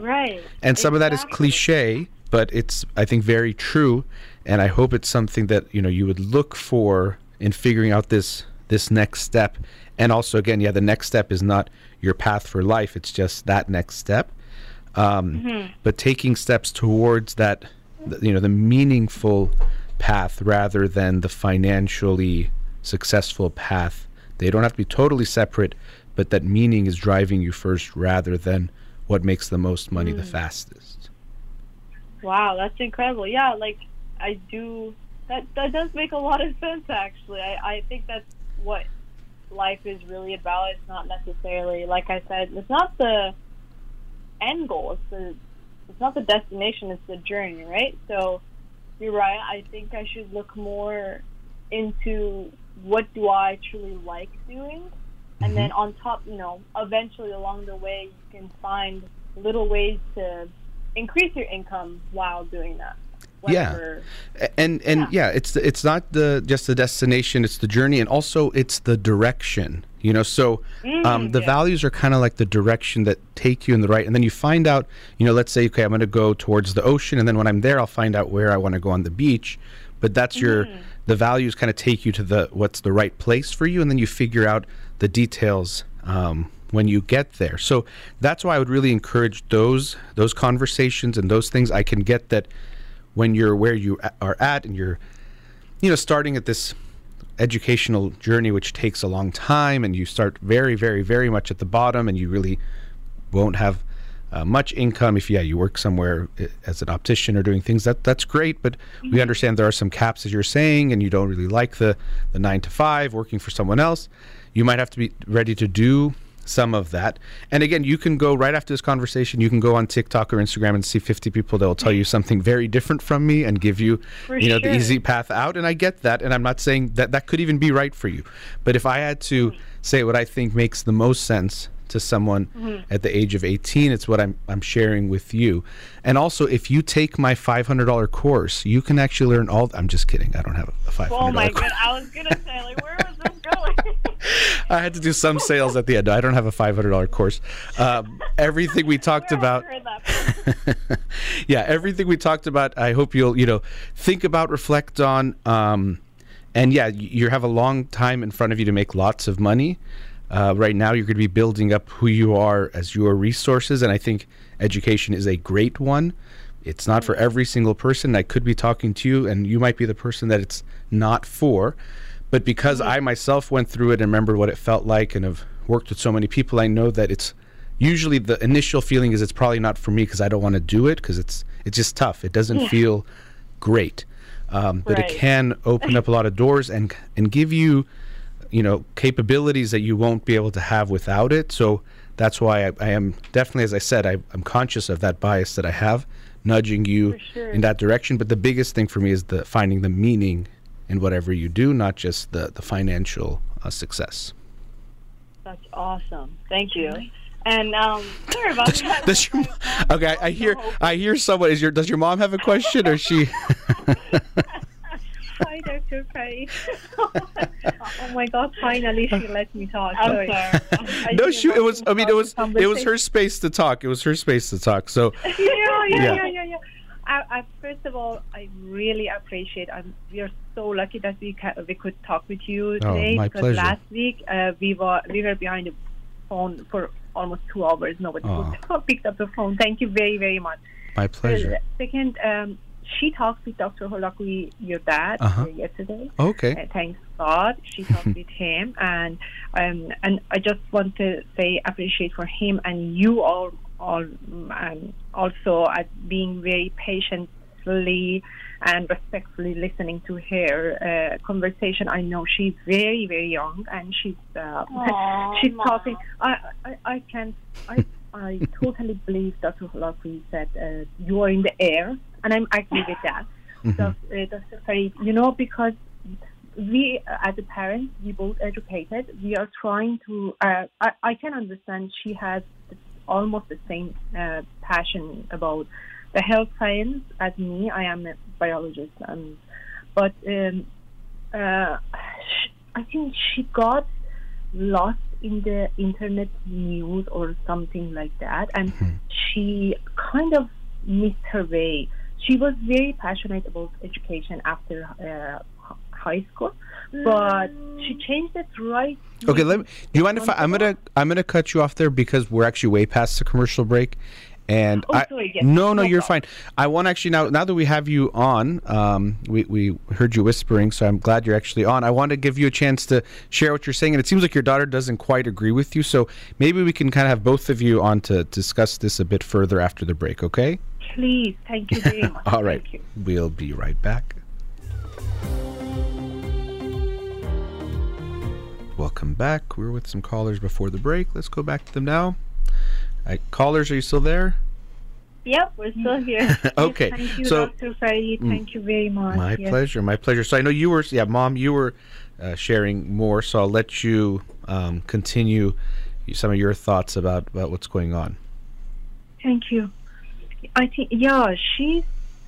right. and some of that is cliche but it's I think very true, and I hope it's something that you know you would look for in figuring out this this next step. And also, again, yeah, the next step is not your path for life; it's just that next step. Um, Mm-hmm. But taking steps towards that, th- you know, the meaningful path rather than the financially successful path. They don't have to be totally separate, but that meaning is driving you first rather than what makes the most money the mm. fastest. Wow, that's incredible. Yeah, like I do. That that does make a lot of sense. Actually, I I think that's what life is really about. It's not necessarily, like I said, it's not the end goal. It's the it's not the destination. It's the journey, right? So you're right. I think I should look more into what do I truly like doing, and then mm-hmm. on top, you know, eventually along the way, you can find little ways to increase your income while doing that. Yeah. Whatever- A- and and yeah. Yeah. it's the, it's not the just the destination it's the journey and also it's the direction you know so um, Mm, the yeah. values are kind of like the direction that take you in the right and then you find out you know let's say okay i'm going to go towards the ocean and then when i'm there i'll find out where i want to go on the beach but that's your Mm. the values kind of take you to the what's the right place for you and then you figure out the details um, when you get there so that's why i would really encourage those those conversations and those things i can get that when you're where you are at and you're you know starting at this educational journey which takes a long time and you start very very very much at the bottom and you really won't have uh, much income if yeah you work somewhere uh, as an optician or doing things that that's great but we understand there are some caps as you're saying and you don't really like the the 9 to 5 working for someone else. You might have to be ready to do some of that. And again you can go right after this conversation you can go on TikTok or Instagram and see 50 people that will tell you something very different from me and give you For you know the easy path out. And I get that. And I'm not saying that that could even be right for you. But if I had to say what I think makes the most sense to someone mm-hmm. at the age of 18 it's what I'm I'm sharing with you. And also if you take my $500 course you can actually learn all I'm just kidding. I don't have a $500 Oh my course god! I was gonna say, like, where was this going? I had to do some sales at the end I don't have a $500 course um, everything we talked about have I heard that from? yeah, everything we talked about, I hope you'll, you know, think about, reflect on, um, and yeah, you have a long time in front of you to make lots of money. Uh, right now, you're going to be building up who you are as your resources, and I think education is a great one. It's not for every single person. I could be talking to you, and you might be the person that it's not for. But because I myself went through it and remember what it felt like, and have worked with so many people, I know that it's usually the initial feeling is it's probably not for me because I don't want to do it because it's it's just tough. It doesn't feel great, um, but it can open up a lot of doors and and give you, you know, capabilities that you won't be able to have without it. So that's why I, I am definitely, as I said, I, I'm conscious of that bias that I have, nudging you sure. in that direction. But the biggest thing for me is the finding the meaning in whatever you do, not just the the financial uh, success. That's awesome. Thank you. And um, sorry about that. Does your, okay, I, I hear I hear someone. Is your does your mom have a question or she? Hi, Dr. Perry. oh my God! Finally, she let me talk. I'm Sorry. sorry. I no, she. It was. I mean, it was. It was her space to talk. It was her space to talk. So yeah, yeah, Yeah. yeah, yeah, yeah. I, I, first of all, I really appreciate. I'm, we are so lucky that we ca- we could talk with you Oh, today. my because pleasure. last week uh, we were we were behind the phone for almost two hours. Nobody Aw. picked up the phone. Thank you very, very much. my pleasure. Second, um, she talked with Dr. Holakouee, your dad, Uh-huh. uh, yesterday. Okay. Uh, thanks God, she talked with him, and um, and I just want to say appreciate for him and you all, all um, also at being very patiently and respectfully listening to her uh, conversation. I know she's very very young and she's uh, Aw, she's Mom. talking. I I, I can I. I totally believe Dr. Holakouee said uh, you are in the air, and I'm agree with that. Mhm. Doc- uh, Dr. Farid, you know, because we, uh, as a parent, we both educated. We are trying to. Uh, I, I can understand she has almost the same uh, passion about the health science as me. I am a biologist, um, but um, uh, I think she got lost in the internet news or something like that, and she kind of missed her way. she was very passionate about education after uh, high school, but she changed it right. Okay, let me. Do you mind if I, I'm gonna I'm gonna cut you off there because we're actually way past the commercial break, and Oh, I sorry, yes. no no No you're problem. fine. I want actually now now that we have you on, um, we we heard you whispering, so I'm glad you're actually on. I want to give you a chance to share what you're saying, and it seems like your daughter doesn't quite agree with you, so maybe we can kind of have both of you on to discuss this a bit further after the break. Okay? Please, thank you very much. All right, Thank you. we'll be right back. Welcome back. We were with some callers before the break. Let's go back to them now. Uh, callers, are you still there? Yep, we're still here. okay. Thank you, so Dr. Freddy. Thank you very much. my Yes. pleasure. My pleasure. So I know you were, yeah, mom, you were uh, sharing more. So I'll let you um, continue some of your thoughts about about what's going on. Thank you. I think yeah, she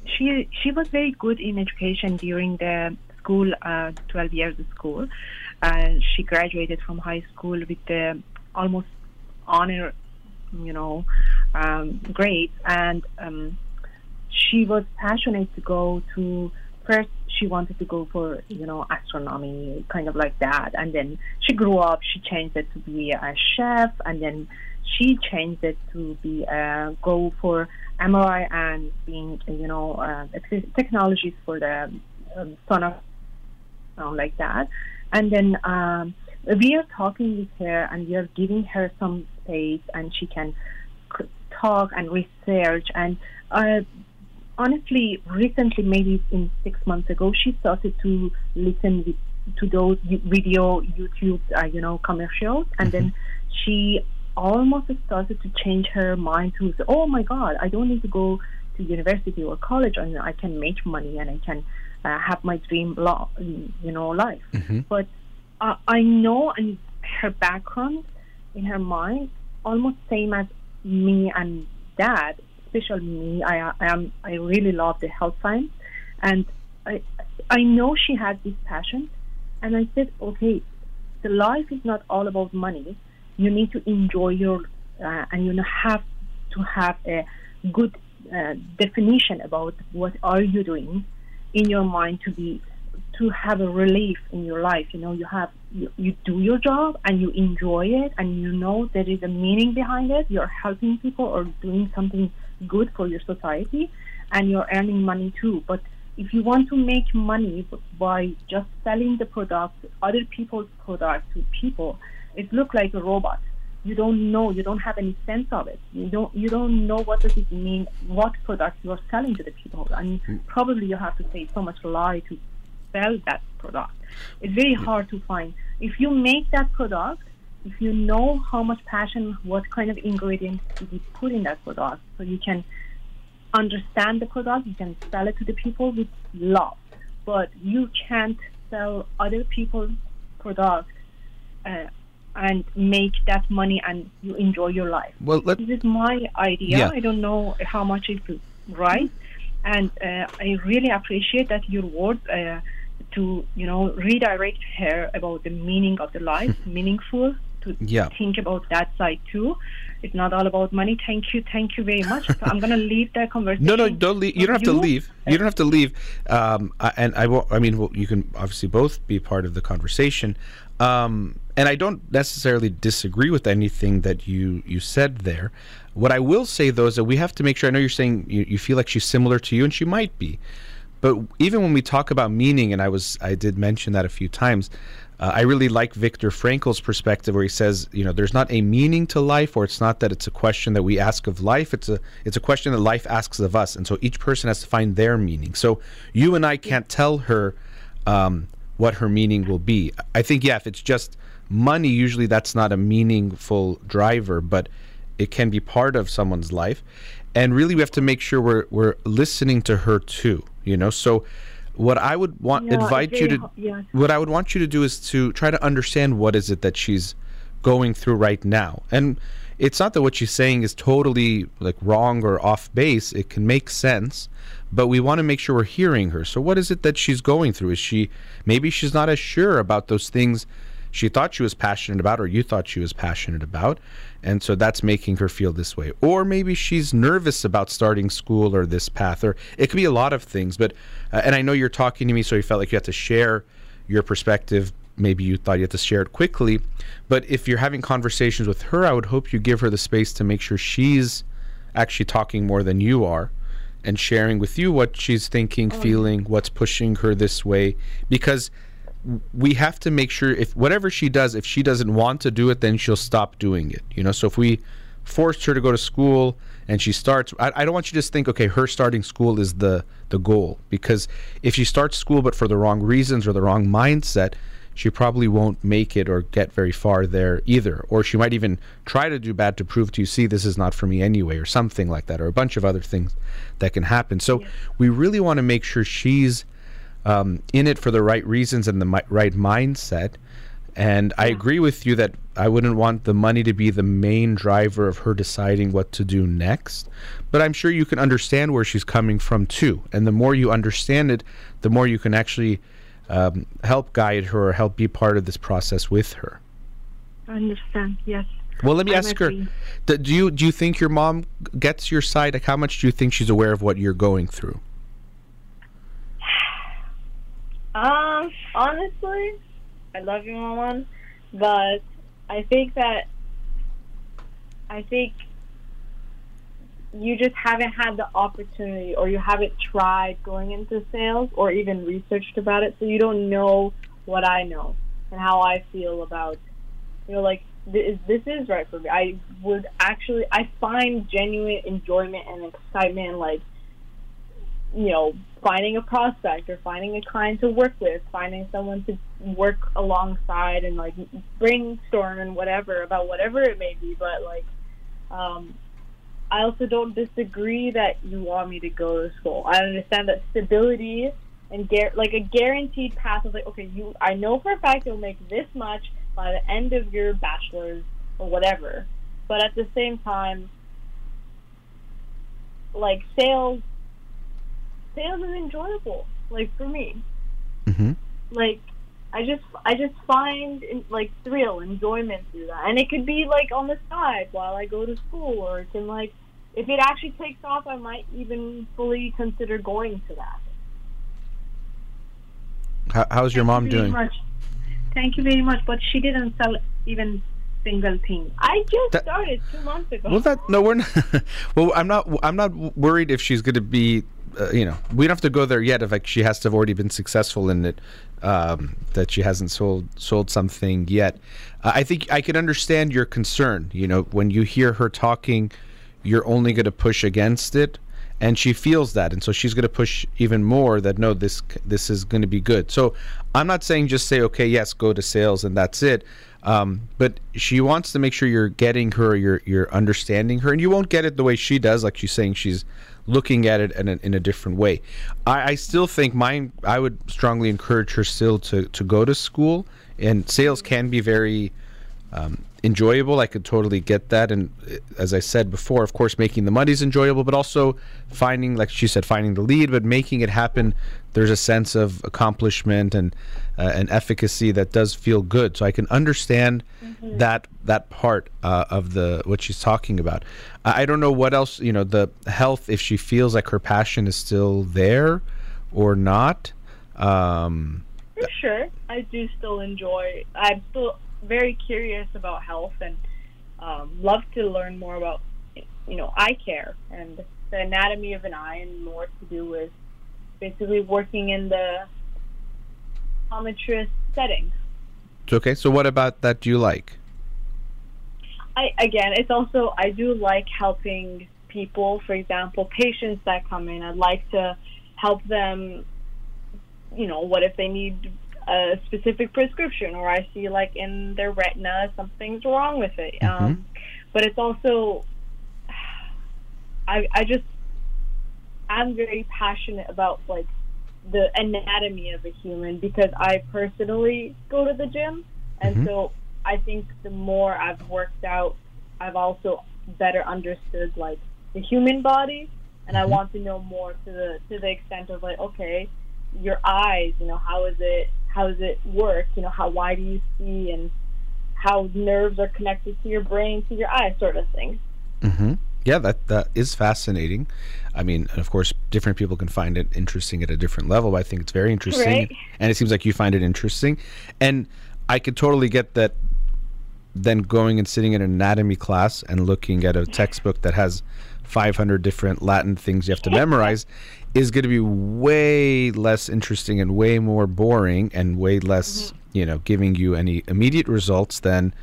she she was very good in education during the school, uh, twelve years of school. Uh, she graduated from high school with the almost honor, you know, um, grades, and um, she was passionate to go to. First, she wanted to go for you know astronomy, kind of like that, and then she grew up. She changed it to be a chef, and then she changed it to be uh, go for MRI and being you know uh, technologies for the um, sonar, uh, like that. And then um, we are talking with her and we are giving her some space and she can talk and research. And uh, honestly recently maybe in six months ago she started to listen with, to those video youtube uh, you know commercials. And then she almost started to change her mind to say, oh my god i don't need to go to university or college. And i can make money and i can uh, have my dream law you know life. Mhm. but uh, i know and her background in her mind almost same as me and dad especially me. I, I am i really love the health science. And i i know she has this passion. And i said okay the life is not all about money. You need to enjoy your uh, and you know, have to have a good uh, definition about what are you doing in your mind to be to have a relief in your life you know you have you, you do your job and you enjoy it and you know there is a meaning behind it. You're helping people or doing something good for your society and you're earning money too. But if you want to make money by just selling the product other people's product to people it looks like a robot you don't know you don't have any sense of it. You don't you don't know what does it mean what product you are selling to the people. And probably you have to say so much lie to sell that product. It's very hard to find. If you make that product if you know how much passion what kind of ingredients you put in that product so you can understand the product you can sell it to the people with love. But you can't sell other people's product uh, and make that money and you enjoy your life Well, let this is my idea. Yeah. I don't know how much is right, and uh, I really appreciate that your words uh, to you know redirect her about the meaning of the life, meaningful to Yeah. think about that side too. It's not all about money. Thank you, thank you very much. So I'm gonna leave that conversation. No, no, don't leave. You don't have to leave. You don't have to leave. Um, I- and I won't. I mean, well, you can obviously both be part of the conversation. Um, and I don't necessarily disagree with anything that you you said there. What I will say though is that we have to make sure. I know you're saying you, you feel like she's similar to you, and she might be. But even when we talk about meaning, and I was I did mention that a few times. Uh, I really like Viktor Frankl's perspective, where he says, you know, there's not a meaning to life, or it's not that it's a question that we ask of life. It's a it's a question that life asks of us, and so each person has to find their meaning. So you and I can't tell her um, what her meaning will be. I think, yeah, if it's just money, usually that's not a meaningful driver, but it can be part of someone's life. And really, we have to make sure we're we're listening to her too. You know, so what I would want Yeah, invite you to yes. what I would want you to do is to try to understand what is it that she's going through right now. And it's not that what she's saying is totally like wrong or off base. It can make sense, but we want to make sure we're hearing her. So what is it that she's going through? Is she maybe she's not as sure about those things she thought she was passionate about or you thought she was passionate about and so that's making her feel this way. Or maybe she's nervous about starting school or this path or it could be a lot of things but uh, and i know you're talking to me so you felt like you had to share your perspective. Maybe you thought you had to share it quickly but if you're having conversations with her i would hope you give her the space to make sure she's actually talking more than you are and sharing with you what she's thinking feeling what's pushing her this way because we have to make sure if whatever she does if she doesn't want to do it then she'll stop doing it you know? So if we forced her to go to school and she starts I, I don't want you to just think okay her starting school is the the goal. Because if she starts school but for the wrong reasons or the wrong mindset she probably won't make it or get very far there either. Or she might even try to do bad to prove to you see this is not for me anyway or something like that or a bunch of other things that can happen. So we really want to make sure she's um, in it for the right reasons and the mi- right mindset. And I agree with you that I wouldn't want the money to be the main driver of her deciding what to do next. But I'm sure you can understand where she's coming from too. And the more you understand it, the more you can actually um, help guide her or help be part of this process with her. I understand. Yes. Well, let me I'm ask her: agree. do you do you think your mom gets your side? Like, how much do you think she's aware of what you're going through? Um, honestly, I love you, Mama, but I think that I think you just haven't had the opportunity, or you haven't tried going into sales, or even researched about it, so you don't know what I know and how I feel about. You know, like this, this is right for me. I would actually, I find genuine enjoyment and excitement, like you know, finding a prospect or finding a client to work with, finding someone to work alongside and like brainstorm and whatever about whatever it may be. But like, um, I also don't disagree that you want me to go to school. I understand that stability and gar- like a guaranteed path of like, okay, you, I know for a fact you'll make this much by the end of your bachelor's or whatever. But at the same time, like sales sales is enjoyable like for me Mm-hmm. like i just i just find like thrill enjoyment through that and it could be like on the side while i go to school or it can like if it actually takes off i might even fully consider going to that How, how's your mom Thank you very doing? Much. Thank you very much. But she didn't sell even single thing. i just That- started two months ago Well, that no, we're not. well, I'm not. I'm not worried if she's going to be. Uh, you know, we don't have to go there yet. If like she has to have already been successful in it, um, that she hasn't sold sold something yet. Uh, I think I can understand your concern. You know, when you hear her talking, you're only going to push against it, and she feels that, and so she's going to push even more. That no, this this is going to be good. So I'm not saying just say okay, yes, go to sales and that's it. Um, but she wants to make sure you're getting her, you're you're understanding her, and you won't get it the way she does. Like she's saying, she's looking at it in a, in a different way. I, I still think mine. I would strongly encourage her still to to go to school, and sales can be very um, enjoyable. I could totally get that, and uh, as I said before, of course, making the money is enjoyable, but also finding, like she said, finding the lead, but making it happen. There's a sense of accomplishment and uh, and efficacy that does feel good. So I can understand that that part uh, of the what she's talking about. I I don't know what else you know the health if she feels like her passion is still there or not. Um, for sure i do still enjoy i'm still very curious about health and um, love to learn more about you know eye care and the anatomy of an eye and more to do with basically working in the optometrist setting okay, so what about that do you like? I again, it's also I do like helping people. For example, patients that come in, I'd like to help them. You know, what if they need a specific prescription, or I see like in their retina something's wrong with it. Um, but it's also, I I just I'm very passionate about like the anatomy of a human because I personally go to the gym, and Mhm. so I think the more I've worked out, I've also better understood like the human body, and I Mhm. want to know more to the to the extent of like, okay, your eyes, you know, how is it how does it work? You know, how wide do you see and how nerves are connected to your brain, to your eye, sort of thing. Mm-hmm. Yeah, that that is fascinating. I mean, of course, different people can find it interesting at a different level. But I think it's very interesting, Right. and it seems like you find it interesting. And I could totally get that. Then going and sitting in an anatomy class and looking at a textbook that has 500 different Latin things you have to memorize is going to be way less interesting and way more boring and way less, mm-hmm. you know, giving you any immediate results than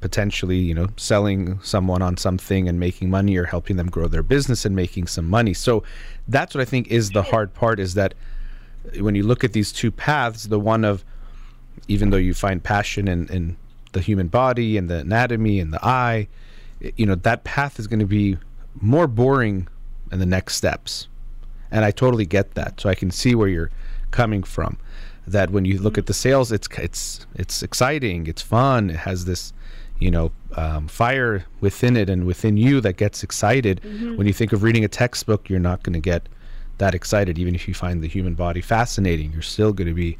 potentially, you know, selling someone on something and making money or helping them grow their business and making some money. So that's what I think is the hard part is that when you look at these two paths, the one of even though you find passion in, in the human body and the anatomy and the eye, you know, that path is going to be more boring in the next steps. And I totally get that. So I can see where you're coming from. That when you look at the sales, it's it's it's exciting, it's fun, it has this, you know, um, fire within it and within you that gets excited. When you think of reading a textbook, you're not going to get that excited. Even if you find the human body fascinating, you're still going to be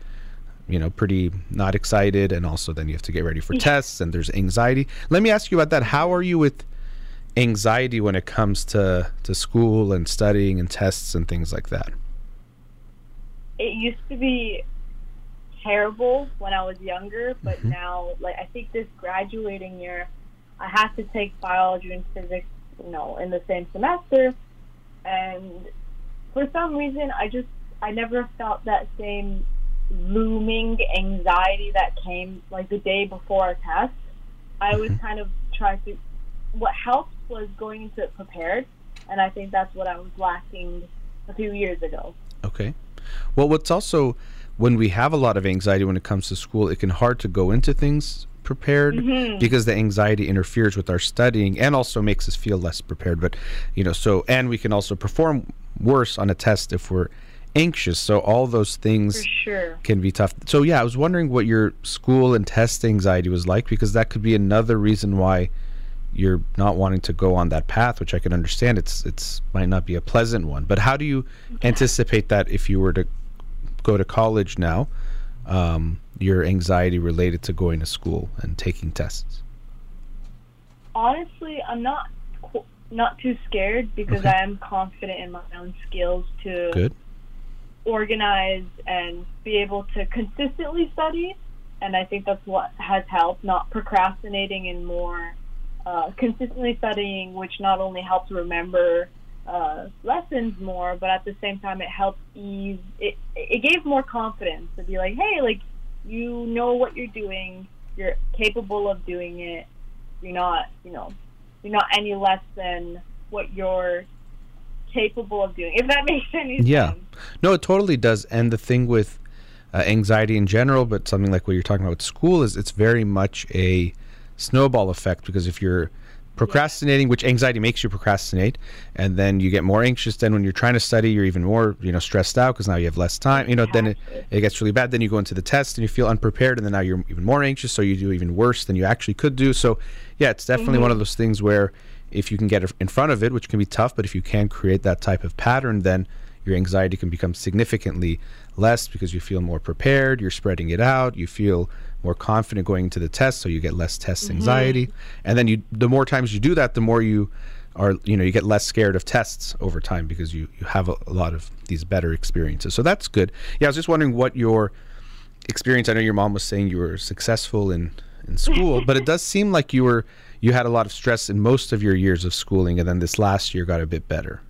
you know, pretty not excited, and also then you have to get ready for tests, and there's anxiety. Let me ask you about that. How are you with anxiety when it comes to to school and studying and tests and things like that? It used to be terrible when I was younger, but Mm-hmm. now, like, I think this graduating year, I have to take biology and physics, you know, in the same semester, and for some reason, I just I never felt that same looming anxiety that came like the day before a test. I always kind of tried to. What helped was going into it prepared, and I think that's what I was lacking a few years ago. Okay. Well, what's also when we have a lot of anxiety when it comes to school, it can hard to go into things prepared mm-hmm. because the anxiety interferes with our studying and also makes us feel less prepared. But you know, so and we can also perform worse on a test if we're anxious. So all those things sure. can be tough. So yeah, I was wondering what your school and test anxiety was like because that could be another reason why you're not wanting to go on that path, which I can understand. It's it's might not be a pleasant one. But how do you anticipate that if you were to go to college now, um, your anxiety related to going to school and taking tests? Honestly, I'm not not too scared because Okay. I am confident in my own skills to Good. organize and be able to consistently study. And I think that's what has helped, not procrastinating and more uh, consistently studying, which not only helps remember uh, lessons more, but at the same time it helps ease. It it gave more confidence to be like, hey, like you know what you're doing, you're capable of doing it. You're not, you know, you're not any less than what you're capable of doing. If that makes any sense. Yeah, no, it totally does. And the thing with uh, anxiety in general, but something like what you're talking about with school, is it's very much a snowball effect because if you're procrastinating, which anxiety makes you procrastinate, and then you get more anxious. Then when you're trying to study, you're even more you know stressed out because now you have less time. You know, then it, it gets really bad. Then you go into the test and you feel unprepared, and then now you're even more anxious, so you do even worse than you actually could do. So yeah, it's definitely one of mm-hmm. those things where if you can get in front of it, which can be tough, but if you can create that type of pattern, then your anxiety can become significantly less because you feel more prepared, you're spreading it out, you feel more confident going into the test, so you get less test mm-hmm. anxiety. And then you the more times you do that, the more you are you know, you get less scared of tests over time because you, you have a, a lot of these better experiences. So that's good. Yeah, I was just wondering what your experience I know your mom was saying you were successful in in school, but it does seem like you were you had a lot of stress in most of your years of schooling and then this last year got a bit better.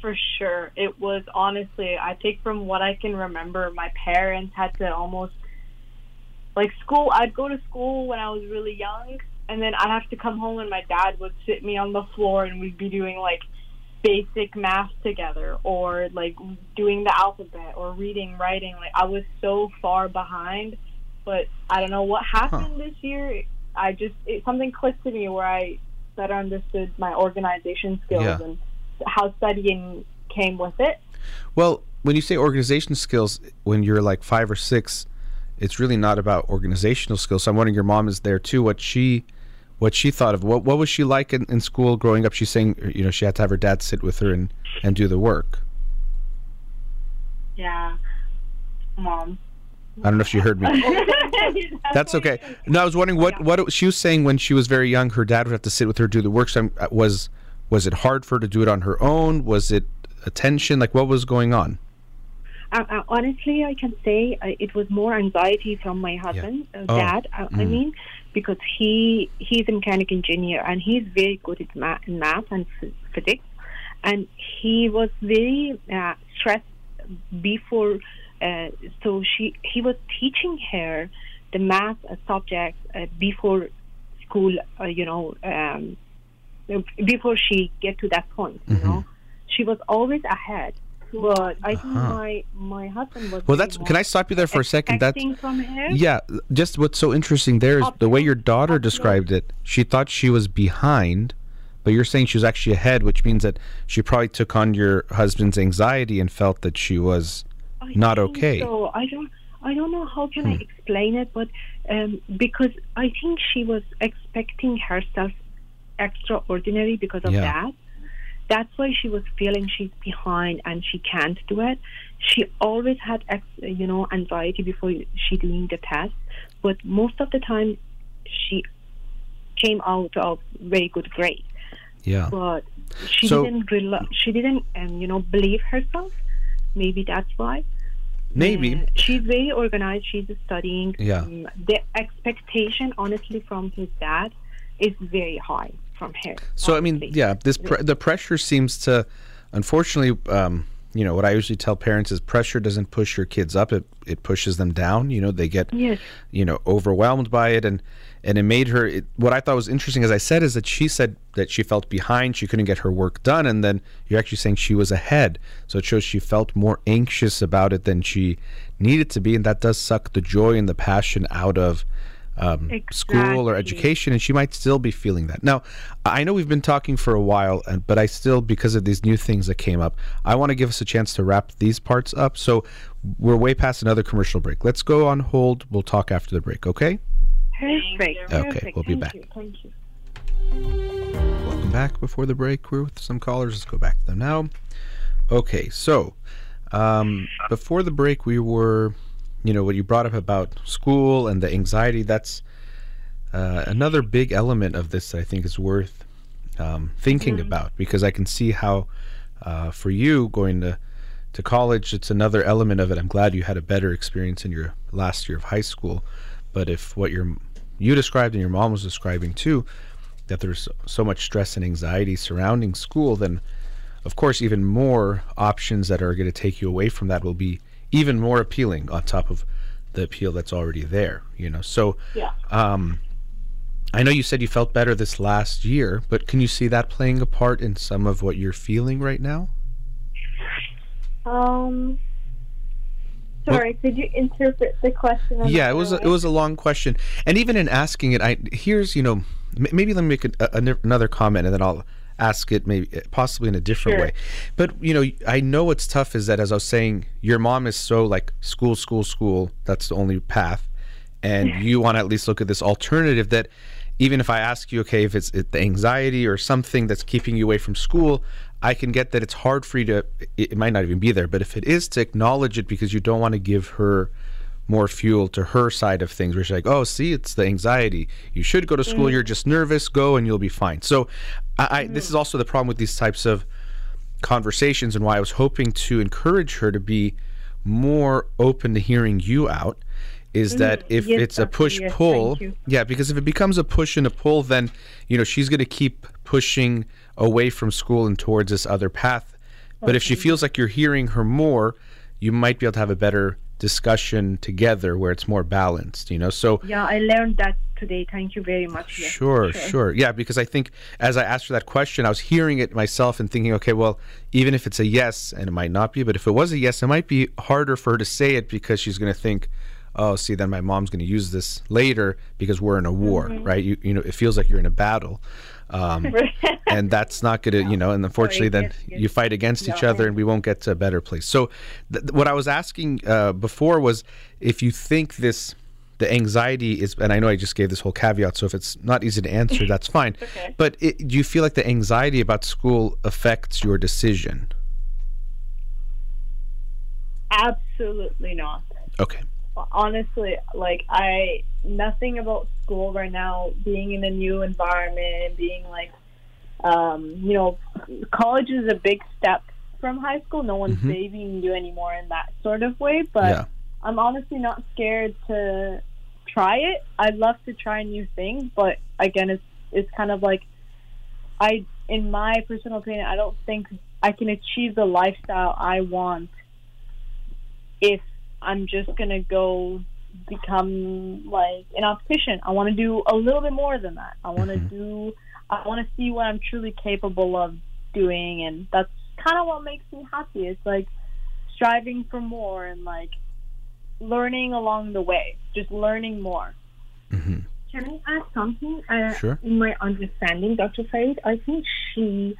For sure. It was honestly, I think from what I can remember, my parents had to almost, like, school. I'd go to school when I was really young, and then I'd have to come home and my dad would sit me on the floor and we'd be doing, like, basic math together or, like, doing the alphabet or reading, writing. Like, I was so far behind, but I don't know what happened this year. I just, it, something clicked to me where I better understood my organization skills Yeah. and how studying came with it. Well, when you say organization skills, when you're like five or six, it's really not about organizational skills. So I'm wondering, your mom is there too. What she, what she thought of what what was she like in, in school growing up? She's saying, you know, she had to have her dad sit with her and and do the work. Yeah, mom. I don't know if she heard me. That's okay. No, I was wondering what what it- she was saying when she was very young. Her dad would have to sit with her do the work. So uh, was was it hard for her to do it on her own? Was it attention? Like what was going on? Uh, uh, honestly, I can say uh, it was more anxiety from my husband, uh, Oh. dad. Uh, I Mm. mean, because he he's a mechanic engineer and he's very good at math, math and physics, and he was very uh, stressed before. Uh, so she he was teaching her the math uh, subjects uh, before school. Uh, you know, um, before she get to that point. You Mm-hmm. know, she was always ahead. But I think Uh-huh. my my husband was. Well, that's. Can I stop you there for a second? That's yeah. Just what's so interesting there is the way your daughter described it. She thought she was behind, but you're saying she was actually ahead, which means that she probably took on your husband's anxiety and felt that she was I not okay. So I don't I don't know how can Hmm. I explain it, but um, because I think she was expecting herself extraordinary because of Yeah. that. That's why she was feeling she's behind and she can't do it. She always had, ex, you know, anxiety before she doing the test, but most of the time she came out of very good grade. yeah. But she So- didn't rel- she didn't um, you know believe herself. Maybe that's why. Maybe. Uh, she's very organized. She's studying. Yeah. Um, the expectation, honestly, from his dad is very high from her. So I mean, yeah, this pr- the pressure seems to, unfortunately, um, you know, what I usually tell parents is pressure doesn't push your kids up; it it pushes them down. You know, they get, Yes. you know, overwhelmed by it, and and it made her. It, what I thought was interesting, as I said, is that she said that she felt behind, she couldn't get her work done, and then you're actually saying she was ahead. So it shows she felt more anxious about it than she needed to be, and that does suck the joy and the passion out of um, school or education, and she might still be feeling that. Now, I know we've been talking for a while, and but I still, because of these new things that came up, I want to give us a chance to wrap these parts up. So we're way past another commercial break. Let's go on hold. We'll talk after the break. Okay? Perfect. Okay, we'll be Thank back. You, thank you. Welcome back. Before the break, we're with some callers. Let's go back to them now. Okay, so um, before the break, we were, you know, what you brought up about school and the anxiety. That's uh, another big element of this that I think is worth um, thinking about because I can see how, uh, for you going to to college, it's another element of it. I'm glad you had a better experience in your last year of high school, but if what your you described and your mom was describing too, that there's so much stress and anxiety surrounding school, then of course even more options that are going to take you away from that will be even more appealing on top of the appeal that's already there. You know, so Yeah. um, I know you said you felt better this last year, but can you see that playing a part in some of what you're feeling right now? Um. Sorry, could you interpret the question? yeah, it was a, it was a long question, and even in asking it, I here's you know m- maybe let me make a, a, another comment, and then I'll ask it maybe eh, possibly in a different Sure. way. But you know, I know what's tough is that as I was saying, your mom is so like school, school, school. That's the only path, and you want to at least look at this alternative that. Even if I ask you, okay, if it's it, the anxiety or something that's keeping you away from school, I can get that it's hard for you to. It, it might not even be there, but if it is, to acknowledge it because you don't want to give her more fuel to her side of things where she's like oh see it's the anxiety. You should go to school you're just nervous go and you'll be fine. So I, I this is also the problem with these types of conversations and why i was hoping to encourage her to be more open to hearing you out is that if Yes, it's a push yes, pull yeah because if it becomes a push and a pull then you know she's going to keep pushing away from school and towards this other path. But if she feels like you're hearing her more you might be able to have a better discussion together where it's more balanced you know so Yeah, I learned that today. Thank you very much. Yes, Sure, sure. Yeah, because I think as I asked her that question, I was hearing it myself and thinking, okay, well, even if it's a yes, and it might not be, but if it was a yes, it might be harder for her to say it because she's going to think, oh, see, then my mom's going to use this later because we're in a war, mm-hmm. right? You, you know, it feels like you're in a battle. Um, and that's not going to, you know, and unfortunately, then you fight against each other and we won't get to a better place. So, th- what I was asking uh, before was if you think this the anxiety is and i know i just gave this whole caveat so if it's not easy to answer that's fine Okay. but it, do you feel like the anxiety about school affects your decision Absolutely not. okay honestly, like I nothing about school right now. Being in a new environment, being like, um, you know, college is a big step from high school. No one's Mhm. babying you anymore in that sort of way. But Yeah. I'm honestly not scared to try it. I'd love to try new things, but again, it's it's kind of like I, in my personal opinion, I don't think I can achieve the lifestyle I want if I'm just gonna go become like an optician. I want to do a little bit more than that. I want to Mhm. do. I want to see what I'm truly capable of doing, and that's kind of what makes me happy. It's like striving for more and like learning along the way, just learning more. Mm-hmm. Can I add something? Uh, Sure. In my understanding, Dr. Farid, I think she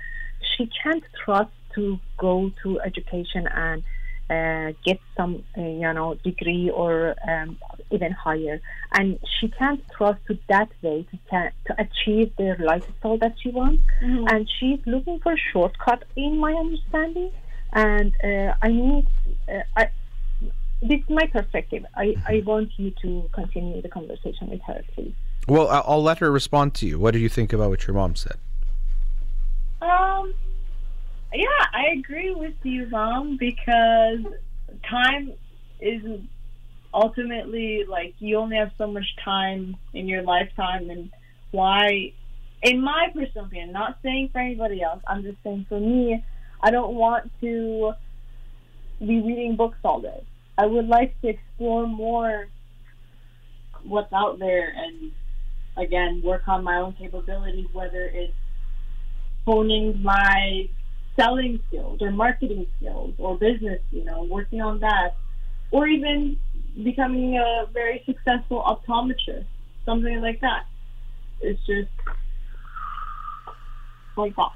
she can't trust to go to education and uh, get some, uh, you know, degree or um, even higher, and she can't trust to that way to can, to achieve the lifestyle that she wants. And she's looking for a shortcut, in my understanding. And uh, I need, uh, I, this is my perspective. I, I want you to continue the conversation with her, please. Well, I- I'll let her respond to you. What do you think about what your mom said? Um, yeah, I agree with you, Mom, because time is ultimately like you only have so much time in your lifetime, and why, in my personal opinion, not saying for anybody else, I'm just saying for me, I don't want to be reading books all day. I would like to explore more what's out there and again work on my own capabilities, whether it's honing my selling skills or marketing skills or business, you know, working on that, or even becoming a very successful optometrist, something like that. It's just like that.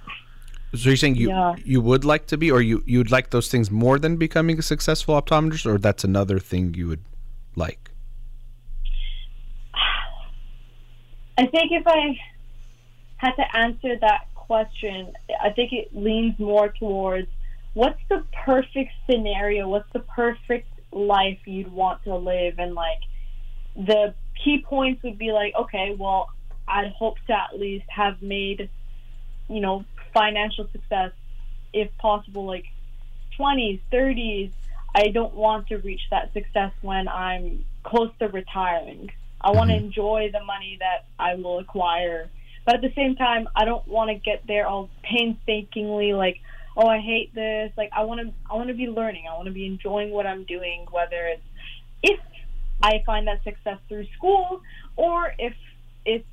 So you're saying you Yeah. you would like to be, or you you'd like those things more than becoming a successful optometrist, or that's another thing you would like? I think if I had to answer that question, I think it leans more towards what's the perfect scenario, what's the perfect life you'd want to live, and like the key points would be like, okay, well, I'd hope to at least have made, you know, financial success, if possible, like 20s, 30s. I don't want to reach that success when I'm close to retiring. I want to Mhm. enjoy the money that I will acquire. But at the same time, I don't want to get there all painstakingly like, oh, I hate this. Like I want to I want to be learning. I want to be enjoying what I'm doing whether it's if I find that success through school or if it's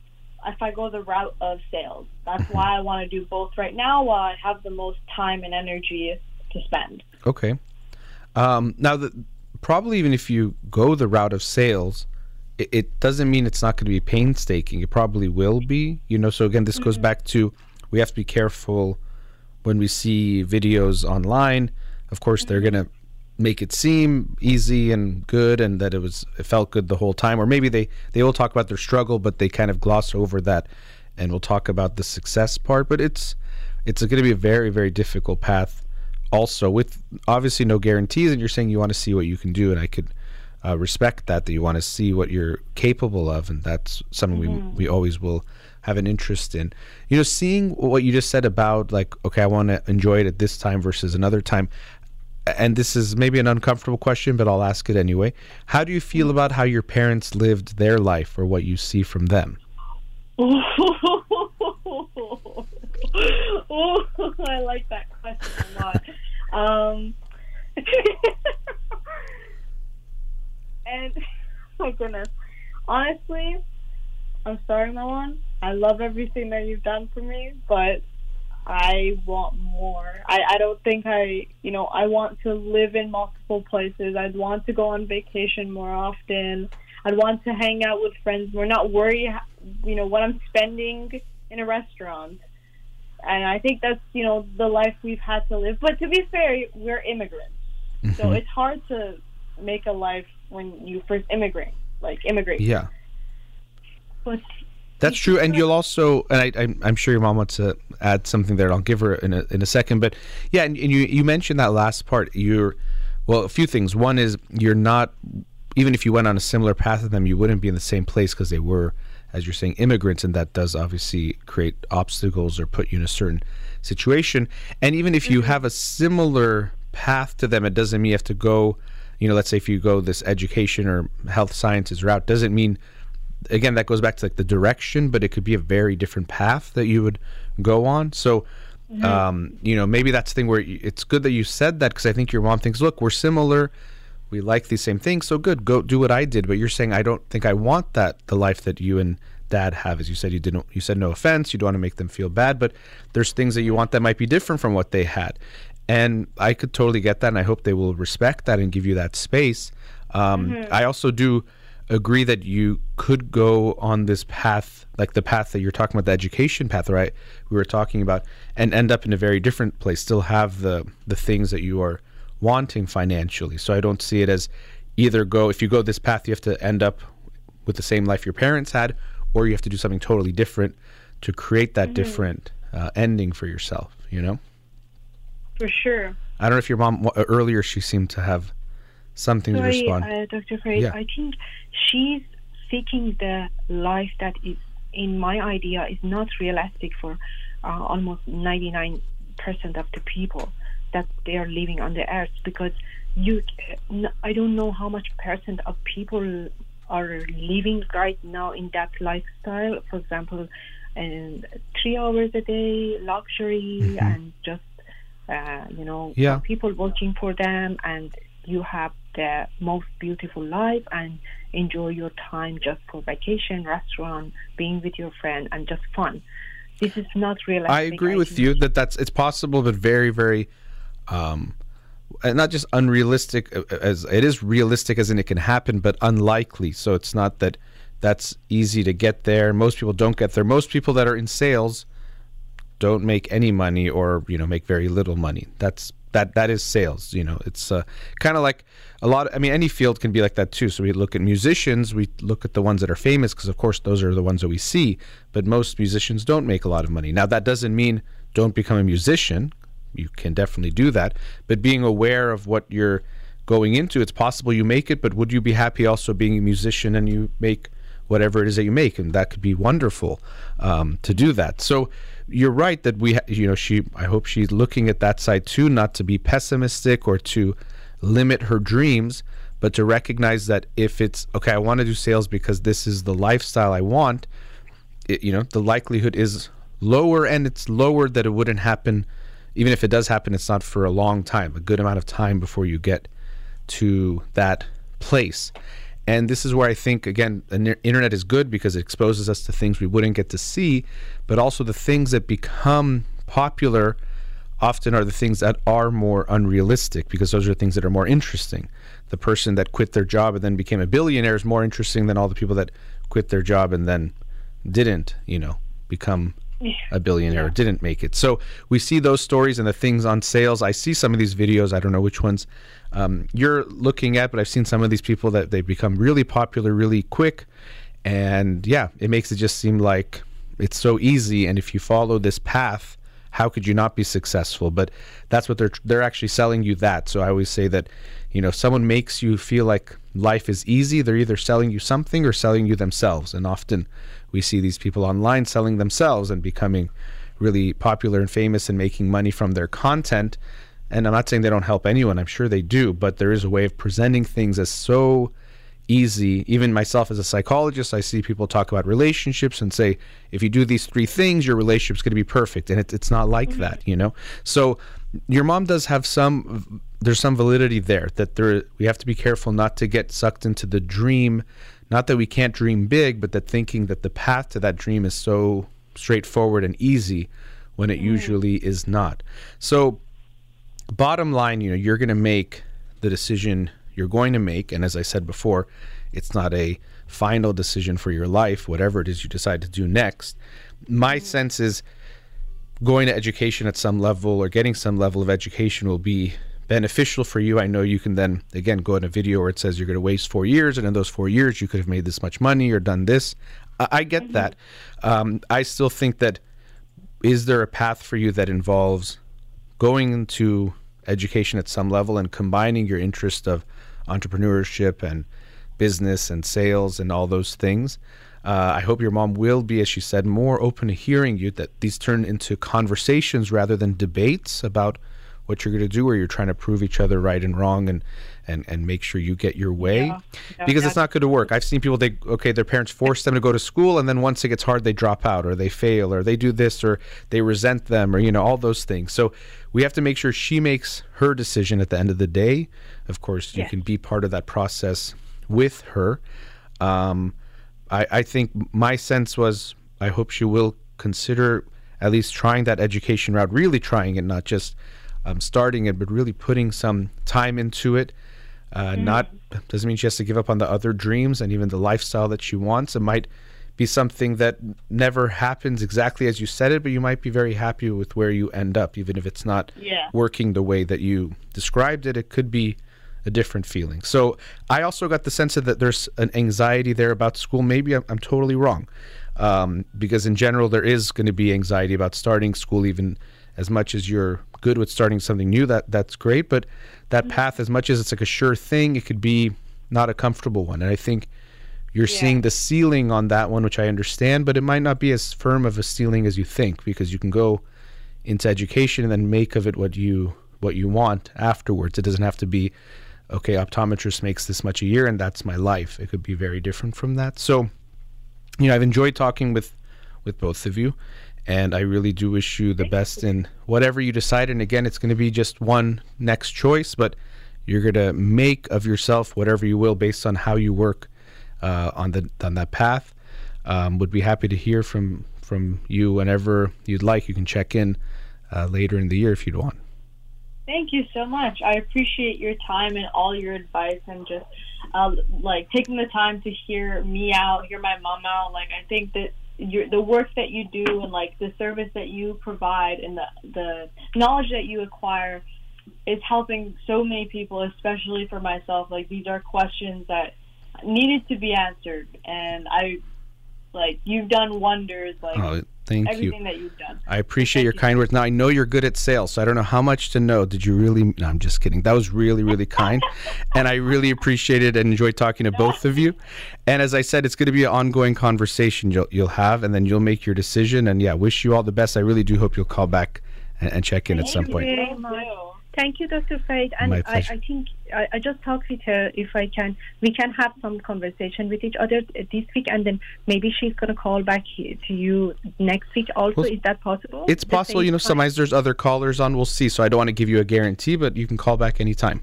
if I go the route of sales. That's why I want to do both right now while I have the most time and energy to spend. Okay. Um, now, the, probably even if you go the route of sales, it, it doesn't mean it's not going to be painstaking. It probably will be. You know. So again, this goes mm-hmm. back to we have to be careful when we see videos online. Of course, they're mm-hmm. going to make it seem easy and good, and that it was it felt good the whole time. Or maybe they they will talk about their struggle, but they kind of gloss over that, and we'll talk about the success part. But it's it's going to be a very very difficult path also with obviously no guarantees and you're saying you want to see what you can do and i could uh, respect that that you want to see what you're capable of and that's something we, we always will have an interest in. You know seeing what you just said about like okay i want to enjoy it at this time versus another time and this is maybe an uncomfortable question but i'll ask it anyway. How do you feel about how your parents lived their life or what you see from them? Oh, I like that question a lot. Um, and my goodness, honestly, I'm sorry, Melon. I love everything that you've done for me, but I want more. I, I don't think I, you know, I want to live in multiple places. I'd want to go on vacation more often. I'd want to hang out with friends more, not worry, you know, what I'm spending in a restaurant. And I think that's, you know, the life we've had to live. But to be fair, we're immigrants. So Mhm. it's hard to make a life when you first immigrate, like immigrate. yeah But That's true, and you'll also, and I, I'm, I'm sure your mom wants to add something there. and I'll give her in a, in a second, but yeah, and, and you you mentioned that last part. You're, well, a few things. One is you're not even if you went on a similar path to them, you wouldn't be in the same place because they were, as you're saying, immigrants, and that does obviously create obstacles or put you in a certain situation. And even if mm-hmm. you have a similar path to them, it doesn't mean you have to go. You know, let's say if you go this education or health sciences route, doesn't mean again that goes back to like the direction, but it could be a very different path that you would go on. So. Um, you know, maybe that's the thing where it's good that you said that because I think your mom thinks, look, we're similar. We like these same things. So good. Go do what i did. But you're saying i don't think i want that the life that you and dad have. As you said you didn't you said no offense. You don't want to make them feel bad. But there's things that you want that might be different from what they had and i could totally get that and i hope they will respect that and give you that space um, i also do agree that you could go on this path like the path that you're talking about the education path right we were talking about and end up in a very different place still have the the things that you are wanting financially. So I don't see it as either go if you go this path you have to end up with the same life your parents had or you have to do something totally different to create that different uh, ending for yourself, you know? For sure. I don't know if your mom earlier she seemed to have something to Sorry, respond. uh, Dr. Farid. Yeah. I think she's seeking the life that is, in my idea, is not realistic for uh, almost 99% of the people that they are living on the earth because you, n- I don't know how much percent of people are living right now in that lifestyle. For example, and three hours a day, luxury, and just uh, you know, Yeah. people working for them, and you have the most beautiful life and enjoy your time just for vacation, restaurant, being with your friend, and just fun. This is not realistic. I agree with you that that's it's possible, but very, very, um, not just unrealistic uh, as it is realistic as in it can happen, but unlikely. So it's not that that's easy to get there. Most people don't get there. Most people that are in sales don't make any money or you know make very little money. That's that that is sales. You know, it's uh, kind of like a lot. I mean, any field can be like that too. So we look at musicians. We look at the ones that are famous because, of course, those are the ones that we see. But most musicians don't make a lot of money. Now that doesn't mean don't become a musician. You can definitely do that. But being aware of what you're going into, it's possible you make it. But would you be happy also being a musician and you make whatever it is that you make, and that could be wonderful um, to do that. So you're right that we, ha- you know, she. I hope she's looking at that side too, not to be pessimistic or to limit her dreams, but to recognize that if it's okay, I want to do sales because this is the lifestyle I want. It, you know, the likelihood is lower, and it's lower that it wouldn't happen. Even if it does happen, it's not for a long time, a good amount of time before you get to that place. And this is where I think, again, the internet is good because it exposes us to things we wouldn't get to see, but also the things that become popular often are the things that are more unrealistic because those are the things that are more interesting. The person that quit their job and then became a billionaire is more interesting than all the people that quit their job and then didn't, you know, become a billionaire or didn't make it. So we see those stories and the things on sales. I see some of these videos. I don't know which ones um, you're looking at, but I've seen some of these people that they become really popular really quick. And yeah, it makes it just seem like it's so easy. And if you follow this path, how could you not be successful? But that's what they're they're actually selling you that. So I always say that, you know, if someone makes you feel like life is easy, they're either selling you something or selling you themselves. And often we see these people online selling themselves and becoming really popular and famous and making money from their content. And I'm not saying they don't help anyone, I'm sure they do, but there is a way of presenting things as so easy. Even myself as a psychologist, I see people talk about relationships and say, if you do these three things, your relationship's going to be perfect. And it, it's not like mm-hmm. that, you know? So your mom does have some, there's some validity there that there, we have to be careful not to get sucked into the dream. Not that we can't dream big, but that thinking that the path to that dream is so straightforward and easy when it mm. usually is not. So, bottom line, you know, you're going to make the decision you're going to make. And as I said before, it's not a final decision for your life, whatever it is you decide to do next. My mm. sense is going to education at some level or getting some level of education will be beneficial for you. I know you can then, again, go in a video where it says you're going to waste four years, and in those four years, you could have made this much money or done this. I, I get that. Um, I still think that is there a path for you that involves going into education at some level and combining your interest of entrepreneurship and business and sales and all those things. Uh, I hope your mom will be, as she said, more open to hearing you, that these turn into conversations rather than debates about what you're going to do, or you're trying to prove each other right and wrong and, and, and make sure you get your way. Yeah. Yeah, because it's not going to work. I've seen people, they, okay, their parents force them to go to school, and then once it gets hard, they drop out, or they fail, or they do this, or they resent them, or, you know, all those things. So we have to make sure she makes her decision at the end of the day. Of course, you Yes. can be part of that process with her. Um, I, I think my sense was I hope she will consider at least trying that education route, really trying it, not just um, starting it, but really putting some time into it. Uh, Not doesn't mean she has to give up on the other dreams and even the lifestyle that she wants. It might be something that never happens exactly as you said it, but you might be very happy with where you end up, even if it's not Yeah. working the way that you described it. It could be a different feeling. So I also got the sense that there's an anxiety there about school. Maybe I'm, I'm totally wrong, um, because in general there is going to be anxiety about starting school. Even as much as you're good with starting something new, that that's great. But that mm-hmm. path, as much as it's like a sure thing, it could be not a comfortable one. And I think you're Yeah. seeing the ceiling on that one, which I understand, but it might not be as firm of a ceiling as you think, because you can go into education and then make of it what you what you want afterwards. It doesn't have to be okay, optometrist makes this much a year and that's my life. It could be very different from that. So, you know, I've enjoyed talking with with both of you and I really do wish you the best in whatever you decide and again, it's going to be just one next choice, but you're going to make of yourself whatever you will based on how you work uh, on the on that path. Um, would be happy to hear from from you whenever you'd like. You can check in uh, later in the year if you'd want. Thank you so much. I appreciate your time and all your advice and just uh, like taking the time to hear me out, hear my mom out. Like I think that your the work that you do and like the service that you provide and the the knowledge that you acquire is helping so many people, especially for myself. Like these are questions that needed to be answered, and I like you've done wonders. Like Oh, thank you. that you've done. I appreciate your you. kind words. Now I know you're good at sales, so I don't know how much to know. Did you really? No, I'm just kidding. That was really, really kind, and I really appreciated and enjoyed talking to both of you. And as I said, it's going to be an ongoing conversation you'll you'll have, and then you'll make your decision. And yeah, wish you all the best. I really do hope you'll call back and, and check in at some Thank point. Thank you. Dr. Farid. And My I, pleasure. I think I, I just talked with her. If I can, we can have some conversation with each other this week, and then maybe she's going to call back to you next week. Also, Well, is that possible? It's The possible, you know. time? Sometimes there's other callers on. We'll see. So I don't want to give you a guarantee, but you can call back anytime.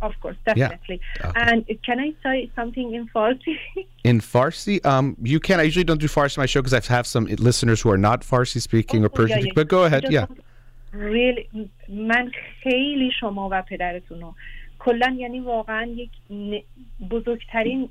Of course, Yeah. definitely. Okay. And can I say something in Farsi? In Farsi, um, you can. I usually don't do Farsi on my show because I have some listeners who are not Farsi speaking or Oh, Persian yeah, speaking. yeah. But go ahead. Yeah want- Really, من خیلی شما و پدرتون رو کلا یعنی واقعا یک ن- بزرگترین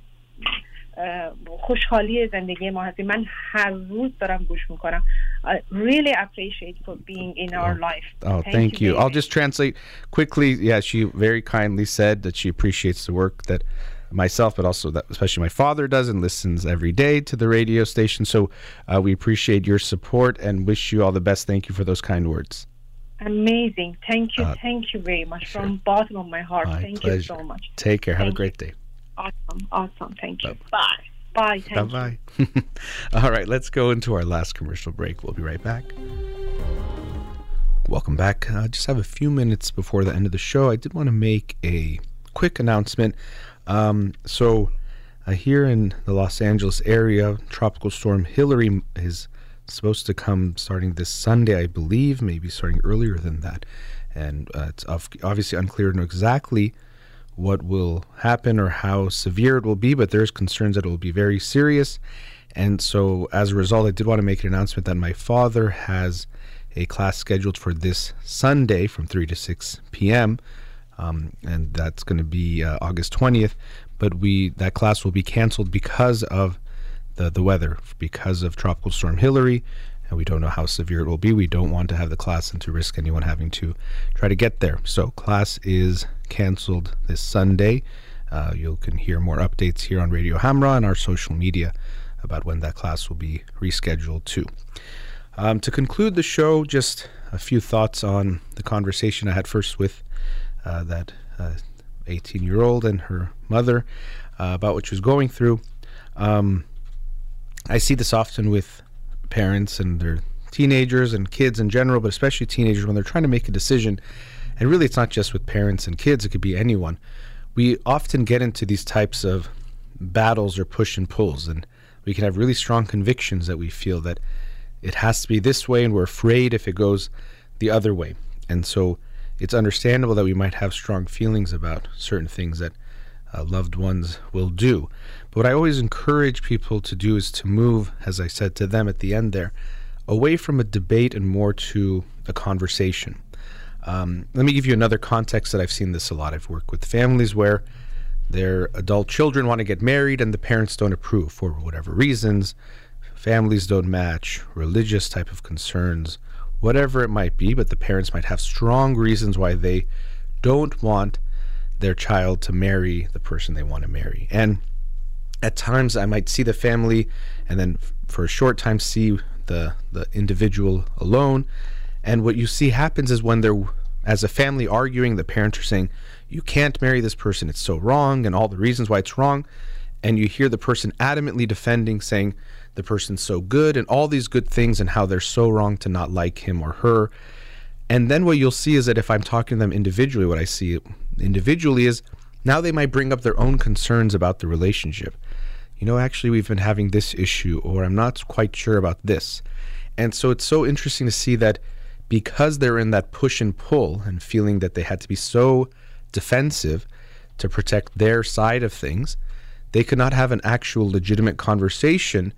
اه، خوشحالی زندگی ما هستی من هر روز دارم گوش میکنم I really appreciate for being in our life Oh, thank, you. very I'll much. just translate quickly. Yeah, she very kindly said that she appreciates the work that myself, but also that especially my father does and listens every day to the radio station. So uh, we appreciate your support and wish you all the best. Thank you for those kind words. amazing thank you Uh, thank you very much sure. from bottom of my heart My thank pleasure. you so much Take care. Have a great day. awesome awesome thank you Bye. bye thank you Bye bye. All right, let's go into our last commercial break. We'll be right back. Welcome back. Uh, just have a few minutes before the end of the show. I did want to make a quick announcement. Um, so, uh, here in the Los Angeles area, Tropical Storm Hilary is supposed to come starting this Sunday, I believe, maybe starting earlier than that. And uh, it's obviously unclear to know exactly what will happen or how severe it will be, but there's concerns that it will be very serious. And so, as a result, I did want to make an announcement that my father has a class scheduled for this Sunday from 3 to 6 p.m. Um, and that's going to be uh, August 20th. But we that class will be canceled because of the, the weather, because of Tropical Storm Hilary. And we don't know how severe it will be. We don't want to have the class and to risk anyone having to try to get there. So, class is canceled this Sunday. Uh, you can hear more updates here on Radio Hamrah and our social media about when that class will be rescheduled too. Um, to conclude the show, just a few thoughts on the conversation I had first with uh, that uh, 18 year old, and her mother uh, about what she was going through. Um, I see this often with parents and their teenagers and kids in general, but especially teenagers when they're trying to make a decision. And really, it's not just with parents and kids, it could be anyone. We often get into these types of battles or push and pulls, and we can have really strong convictions that we feel that it has to be this way, and we're afraid if it goes the other way. And so it's understandable that we might have strong feelings about certain things that uh, loved ones will do. But what I always encourage people to do is to move, as I said to them at the end there, away from a debate and more to a conversation. Um, let me give you another context that I've seen this a lot. I've worked with families where their adult children want to get married and the parents don't approve for whatever reasons. Families don't match, religious type of concerns, whatever it might be, but the parents might have strong reasons why they don't want their child to marry the person they want to marry. And at times I might see the family and then for a short time see the the individual alone. And what you see happens is when they're as a family arguing, the parents are saying, You can't marry this person, it's so wrong, and all the reasons why it's wrong. And you hear the person adamantly defending, saying the person's so good and all these good things and how they're so wrong to not like him or her. And then what you'll see is that if I'm talking to them individually, what I see individually is now they might bring up their own concerns about the relationship. You know, actually, we've been having this issue, or I'm not quite sure about this. And so it's so interesting to see that because they're in that push and pull and feeling that they had to be so defensive to protect their side of things, they could not have an actual legitimate conversation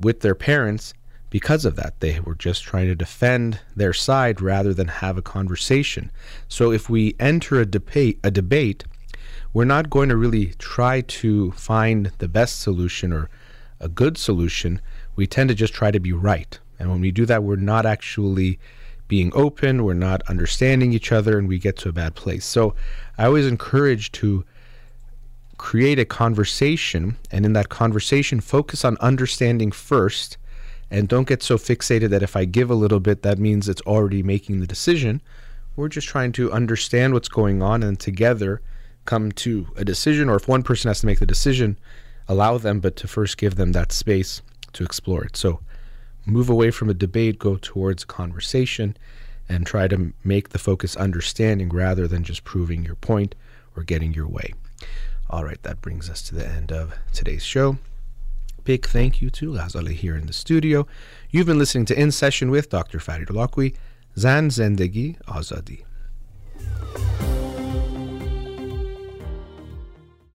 with their parents because of that. They were just trying to defend their side rather than have a conversation. So if we enter a debate, a debate, we're not going to really try to find the best solution or a good solution. We tend to just try to be right. And when we do that, we're not actually being open, we're not understanding each other, and we get to a bad place. So I always encourage to create a conversation, and in that conversation, focus on understanding first and don't get so fixated that if I give a little bit, that means it's already making the decision. We're just trying to understand what's going on and together come to a decision. Or if one person has to make the decision, allow them, but to first give them that space to explore it. So move away from a debate, go towards conversation, and try to make the focus understanding rather than just proving your point or getting your way. All right, that brings us to the end of today's show. Big thank you to Lazale here in the studio. You've been listening to In Session with Dr. Farid Holakouee, Zan Zendegi Azadi.